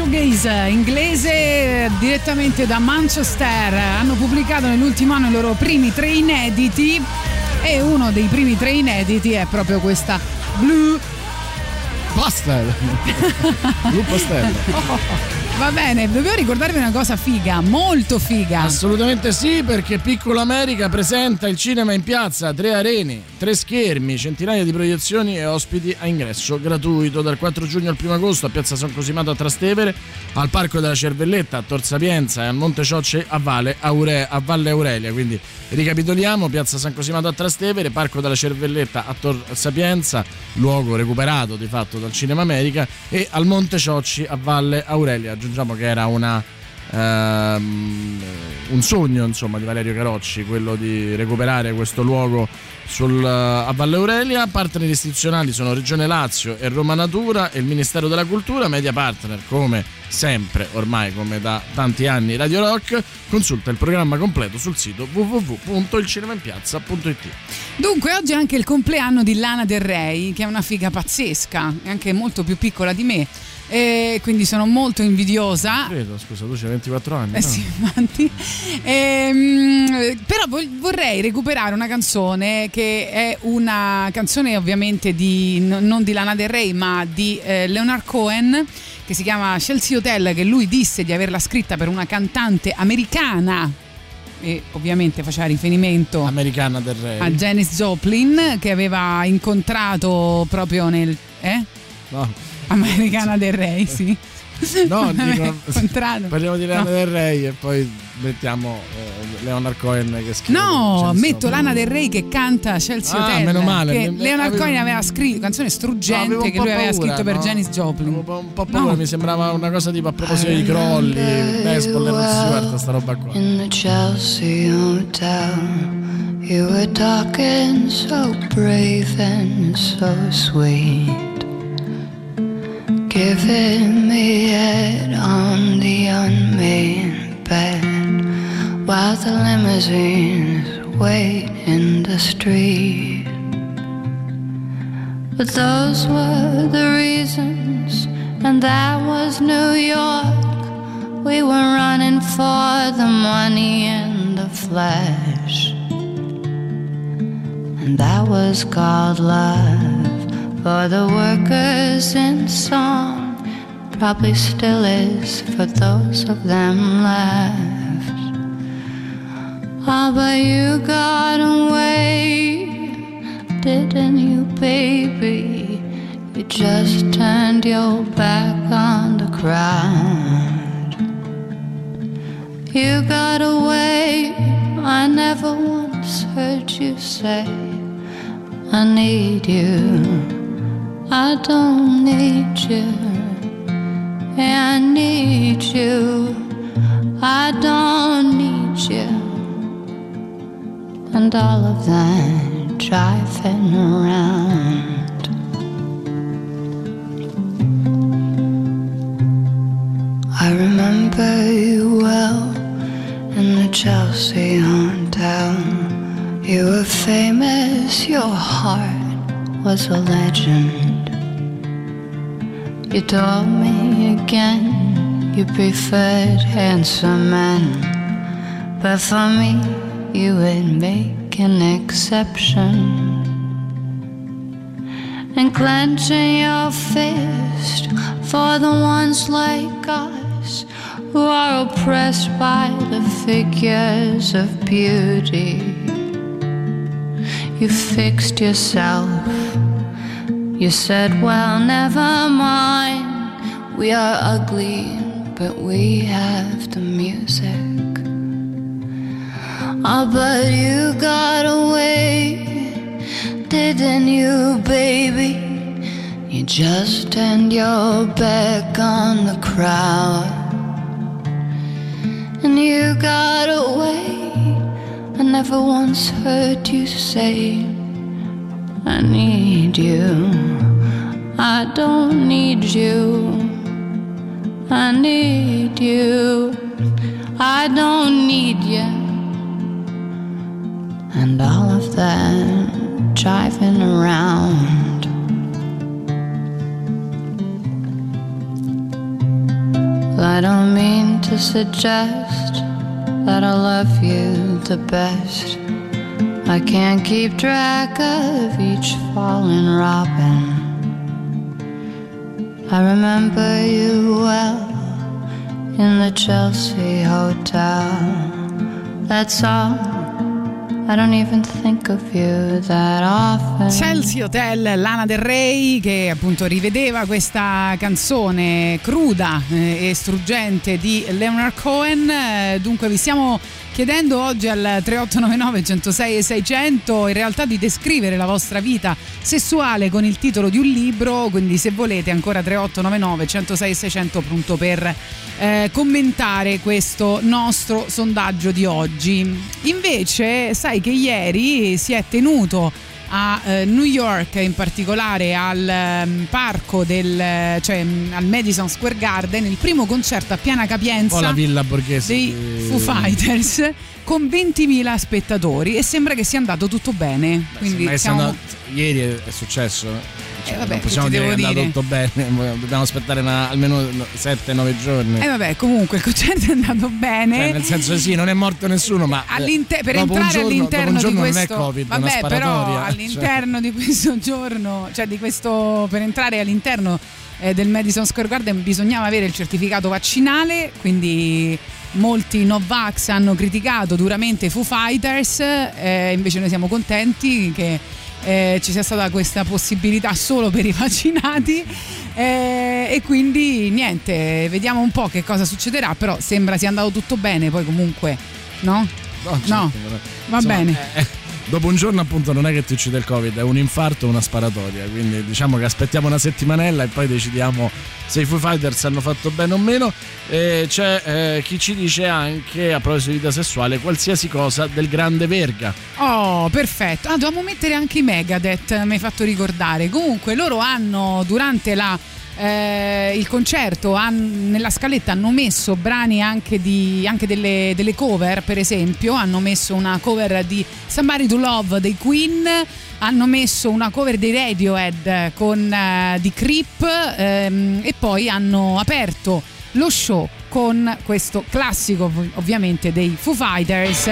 Showgaze inglese eh, direttamente da Manchester. Hanno pubblicato nell'ultimo anno i loro primi tre inediti e uno dei primi tre inediti è proprio questa Blue Pastel. Blue Pastel. Va bene, dovevo ricordarvi una cosa figa, molto figa. Assolutamente sì, perché Piccola America presenta il cinema in piazza, tre arene, tre schermi, centinaia di proiezioni e ospiti a ingresso gratuito dal 4 giugno al 1 agosto a Piazza San Cosimato a Trastevere, al Parco della Cervelletta a Tor Sapienza e a Monte Ciocce a Valle, Aure- a Valle Aurelia. Quindi ricapitoliamo, Piazza San Cosimato a Trastevere, Parco della Cervelletta a Tor Sapienza, luogo recuperato di fatto dal Cinema America e al Monte Ciocci a Valle Aurelia. Aggiungiamo che era una ehm, un sogno insomma di Valerio Carocci quello di recuperare questo luogo sul, a Valle Aurelia. Partner istituzionali sono Regione Lazio e Roma Natura e il Ministero della Cultura media partner come sempre ormai come da tanti anni Radio Rock. Consulta il programma completo sul sito www.ilcinemainpiazza.it Dunque, oggi è anche il compleanno di Lana Del Rey, che è una figa pazzesca, è anche molto più piccola di me. E quindi sono molto invidiosa. credo scusa tu c'hai 24 anni Eh no? sì, infatti. Ehm, però vorrei recuperare una canzone che è una canzone ovviamente di, non di Lana Del Rey, ma di eh, Leonard Cohen, che si chiama Chelsea Hotel, che lui disse di averla scritta per una cantante americana. E ovviamente faceva riferimento americana del Re a Janis Joplin che aveva incontrato proprio nel eh? no Americana del Re, sì. No, dico, parliamo di Lana No. del Rey e poi mettiamo eh, Leonard Cohen che scrive. No, metto. Lana Del Rey che canta Chelsea Ah, Hotel. meno male, Che mi- Leonard avevo- Cohen aveva scritto canzone No, avevo struggente un che lui aveva paura, scritto per no? Janis Joplin. Un po' paura, mi sembrava una cosa tipo a proposito di crolli, baseball e Rod Stewart, sta roba qua. In the Chelsea Hotel, You were talking so brave and so sweet. Giving me head on the unmade bed while the limousines wait in the street. But those were the reasons, and that was New York. We were running for the money and the flesh. And that was called love for the workers in song. Probably still is for those of them left. Ah, but you got away, didn't you, baby? You just turned your back on the crowd. You got away, I never once heard you say, I need you, I don't need you, I need you, I don't need you, and all of that driving around. I remember you well in the Chelsea hotel. You were famous, your heart was a legend. You told me again you preferred handsome men, but for me you would make an exception. And clenching your fist for the ones like us who are oppressed by the figures of beauty. You fixed yourself. You said, Well, never mind. We are ugly, but we have the music. Oh, but you got away, didn't you, baby? You just turned your back on the crowd. And you got away. I never once heard you say, I need you. I don't need you. I need you. I don't need you. And all of that driving around. I don't mean to suggest that I love you the best. I can't keep track of each fallen robin. I remember you well in the Chelsea Hotel. That's all. I don't even think of you that often. Chelsea Hotel, Lana Del Rey che appunto rivedeva questa canzone cruda eh, e struggente di Leonard Cohen. Eh, Dunque vi stiamo chiedendo oggi al 3899 106 e 600 in realtà di descrivere la vostra vita sessuale con il titolo di un libro, quindi se volete ancora 3899 106 e 600 pronto per eh, commentare questo nostro sondaggio di oggi. Invece sai che ieri si è tenuto a eh, New York, in particolare al ehm, parco del cioè mm, al Madison Square Garden, il primo concerto a piena capienza po' la villa borghese. dei Foo Fighters con 20.000 spettatori e sembra che sia andato tutto bene. Quindi Ma è siamo stato- ieri è successo. Cioè, Eh, vabbè, non possiamo dire che è andato dire? tutto bene, dobbiamo aspettare una- almeno 7-9 giorni. Eh vabbè, comunque il concerto è andato bene. Cioè, nel senso sì, non è morto nessuno, ma eh, All'inter- per entrare giorno- all'interno di questo Covid, vabbè però cioè. all'interno di questo giorno cioè di questo per entrare all'interno eh, del Madison Square Garden bisognava avere il certificato vaccinale quindi molti Novax hanno criticato duramente i Foo Fighters eh, invece noi siamo contenti che eh, ci sia stata questa possibilità solo per i vaccinati eh, e quindi niente vediamo un po' che cosa succederà però sembra sia andato tutto bene poi comunque no? No, certo, No. Va insomma, bene. Dopo un giorno appunto non è che ti uccide il covid, è un infarto o una sparatoria, quindi diciamo che aspettiamo una settimanella e poi decidiamo se i Foo Fighters hanno fatto bene o meno. E c'è eh, chi ci dice anche a proposito di vita sessuale qualsiasi cosa del grande Verga. Oh, perfetto. Ah, dovevamo mettere anche i Megadeth, mi hai fatto ricordare. Comunque, loro hanno durante la, eh, il concerto han- nella scaletta hanno messo brani anche, di, anche delle, delle cover, per esempio. Hanno messo una cover di Somebody to Love dei Queen. Hanno messo una cover dei Radiohead con eh, di Creep ehm, e poi hanno aperto lo show con questo classico ov- ovviamente dei Foo Fighters.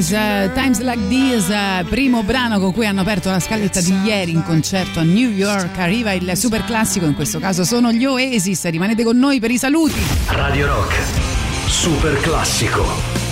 Fighters, eh, Times Like This, eh, primo brano con cui hanno aperto la scaletta di ieri in concerto a New York. Arriva il super classico, in questo caso sono gli Oasis. Rimanete con noi per i saluti. Radio Rock, super classico.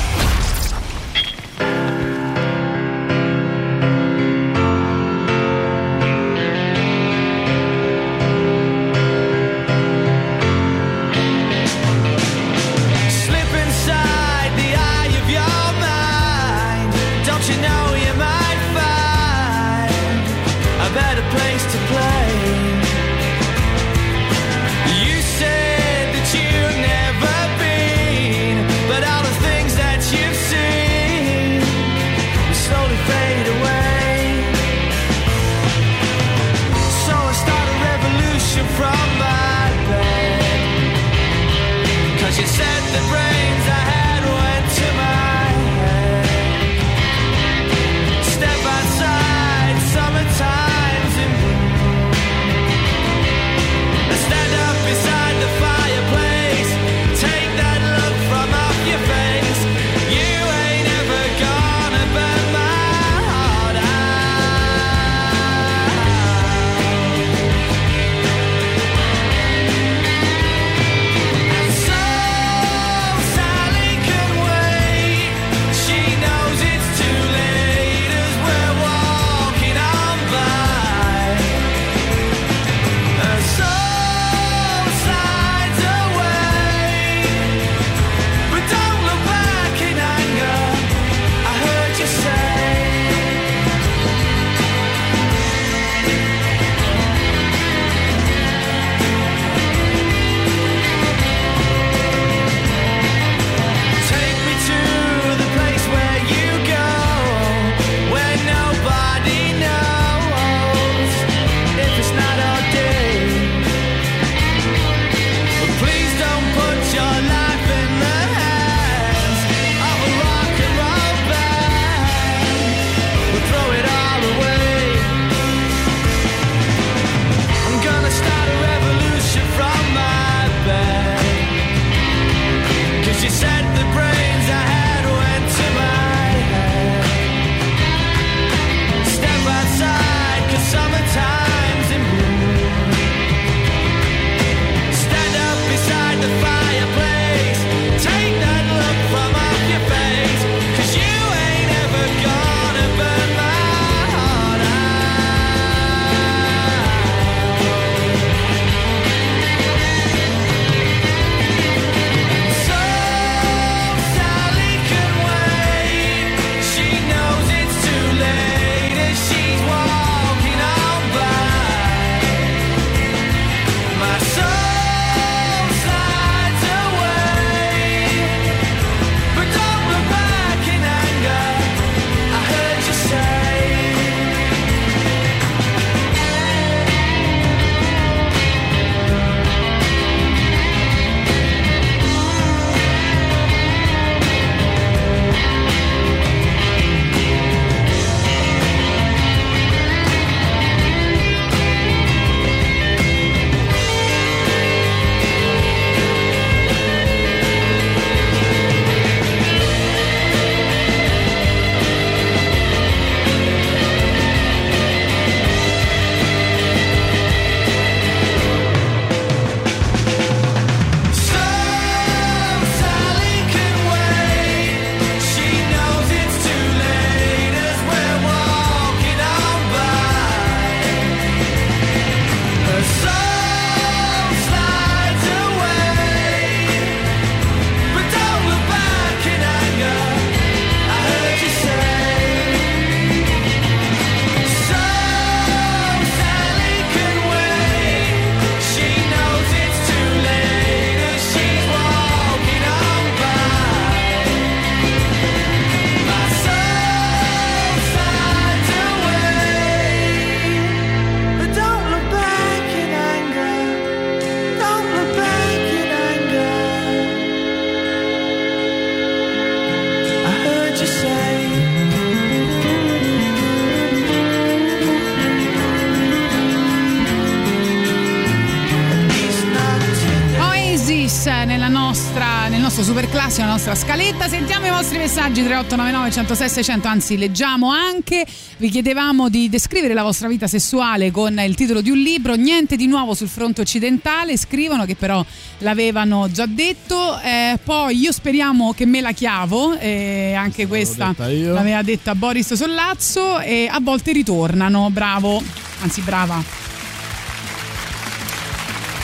Vostri messaggi 3899 106 600, anzi leggiamo anche. Vi chiedevamo di descrivere la vostra vita sessuale con il titolo di un libro, niente di nuovo sul fronte occidentale, scrivono che però l'avevano già detto. Eh, poi io speriamo che me la chiavo, eh, anche questa detta l'aveva detta Boris Sollazzo. E a volte ritornano, bravo, anzi brava.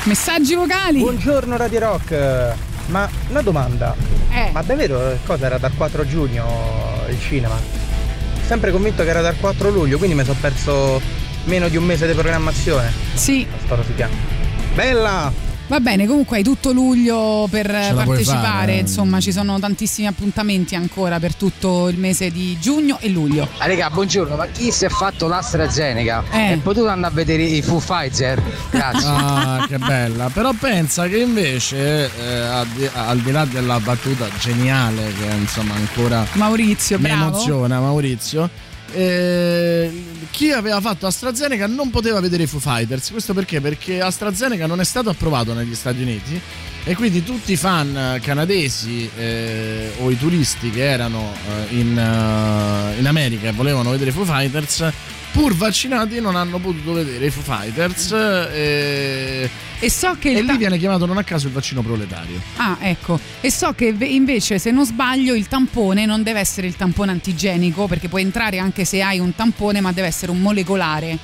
Messaggi vocali. Buongiorno Radio Rock, ma una domanda. Eh. Ma davvero cosa era dal 4 giugno il cinema? Sempre convinto che era dal 4 luglio, quindi mi sono perso meno di un mese di programmazione. Sì. Sto rosicando. Bella! Va bene, comunque hai tutto luglio per puoi partecipare, eh. insomma ci sono tantissimi appuntamenti ancora per tutto il mese di giugno e luglio. Ah, raga, buongiorno, ma chi si è fatto l'AstraZeneca Eh. è potuto andare a vedere i Foo Pfizer? Grazie. Ah, che bella. Però pensa che invece, eh, al, di, al di là della battuta geniale, che insomma ancora Maurizio, mi bravo. emoziona, Maurizio. Eh, chi aveva fatto AstraZeneca non poteva vedere i Foo Fighters. Questo perché? Perché AstraZeneca non è stato approvato negli Stati Uniti e quindi tutti i fan canadesi eh, o i turisti che erano eh, in, eh, in America e volevano vedere i Foo Fighters, pur vaccinati, non hanno potuto vedere i Foo Fighters. eh, e so che e ta- lì viene chiamato non a caso il vaccino proletario. Ah, ecco. E so che ve- invece, se non sbaglio, il tampone non deve essere il tampone antigenico, perché puoi entrare anche se hai un tampone, ma deve essere un molecolare.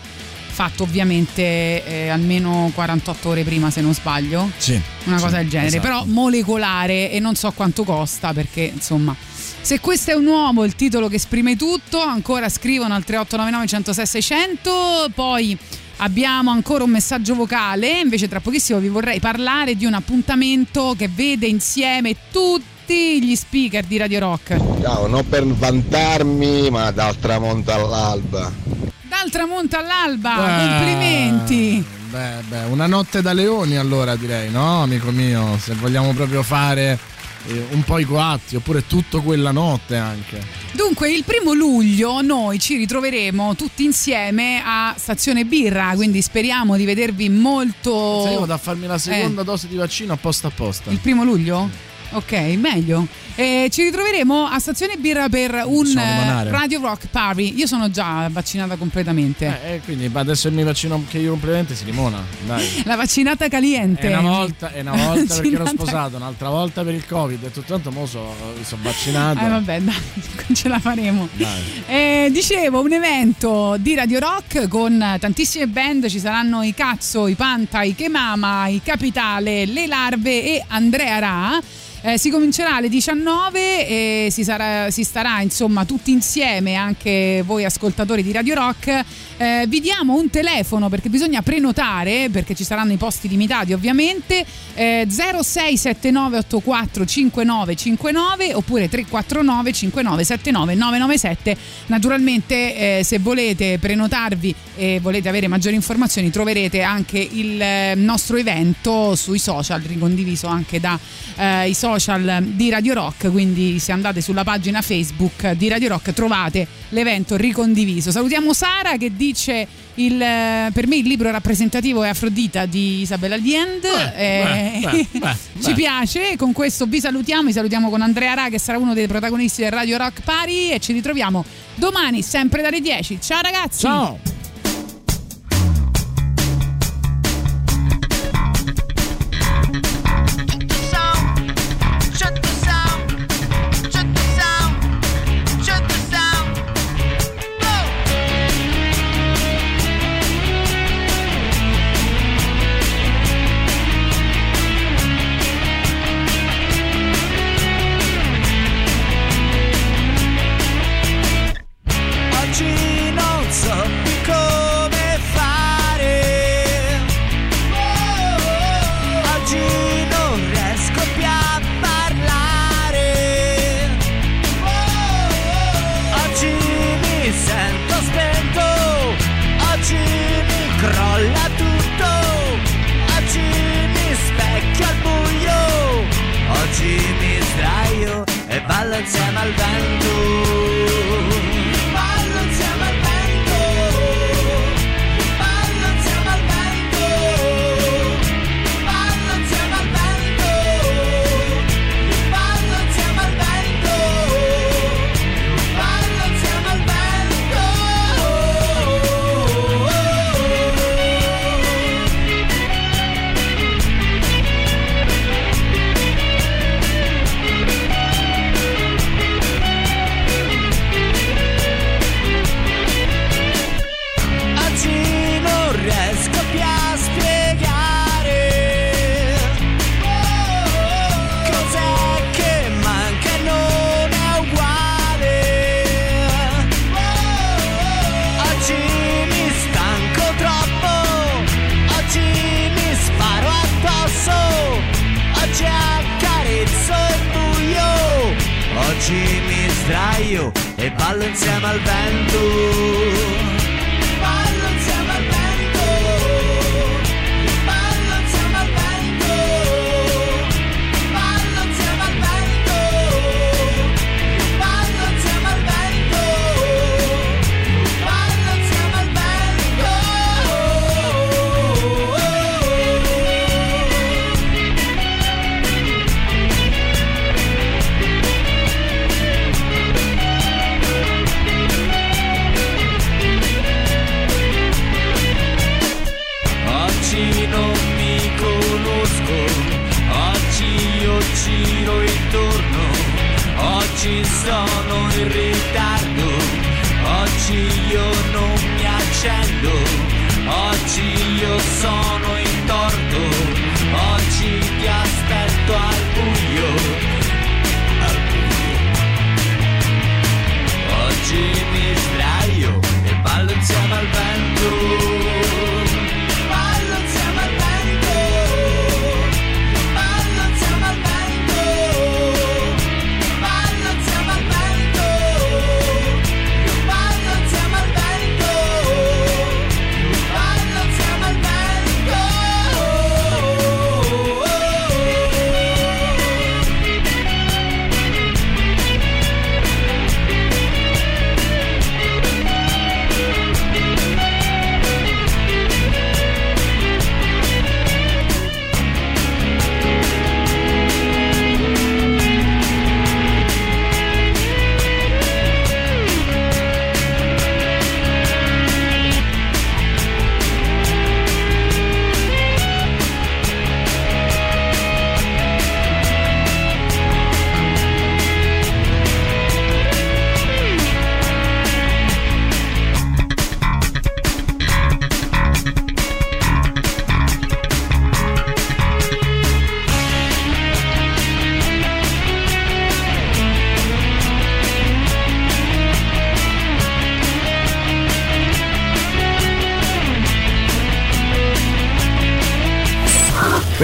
Fatto ovviamente eh, almeno 48 ore prima, se non sbaglio. Sì. Una sì, cosa del genere. esatto. Però molecolare e non so quanto costa, perché insomma. Se questo è un uomo, il titolo che esprime tutto, ancora scrivono al 3899 106 600, poi abbiamo ancora un messaggio vocale, invece tra pochissimo vi vorrei parlare di un appuntamento che vede insieme tutti gli speaker di Radio Rock. Ciao, non per vantarmi, ma dal tramonto all'alba. Dal tramonto all'alba, Beh, complimenti! Beh, beh, una notte da leoni allora direi, no, amico mio? Se vogliamo proprio fare un po' i coatti, oppure tutto quella notte anche. Dunque, il primo luglio noi ci ritroveremo tutti insieme a Stazione Birra, quindi speriamo di vedervi molto... Saremo da farmi la seconda Eh. dose di vaccino apposta apposta. Il primo luglio? Ok, meglio. Eh, ci ritroveremo a Stazione Birra per un eh. Radio Rock Party. Io sono già vaccinata completamente. Eh, e quindi adesso mi vaccino che io completamente si limona. Dai. La vaccinata caliente. È una volta, è una volta perché ero sposato, un'altra volta per il covid e tutto tanto mo so, sono vaccinato. Eh vabbè, dai, ce la faremo. Eh, dicevo, un evento di Radio Rock con tantissime band, ci saranno i Cazzo, i Panta, i Chemama, i Capitale, le Larve e Andrea Ra. Eh, si comincerà alle 19 e si, sarà- si starà insomma tutti insieme, anche voi ascoltatori di Radio Rock. Eh, vi diamo un telefono perché bisogna prenotare, perché ci saranno i posti limitati ovviamente. Eh, 067984 5959 oppure 349 5979 997. Naturalmente, eh, se volete prenotarvi e volete avere maggiori informazioni, troverete anche il eh, nostro evento sui social, ricondiviso anche da eh, i social di Radio Rock. Quindi, se andate sulla pagina Facebook di Radio Rock, trovate l'evento ricondiviso. Salutiamo Sara che dice. Il, eh, per me il libro rappresentativo è Afrodita di Isabella beh, beh, beh, Ci piace. Con questo vi salutiamo. Vi salutiamo con Andrea Ra, che sarà uno dei protagonisti del Radio Rock Party. E ci ritroviamo domani, sempre dalle 10. Ciao ragazzi! Ciao!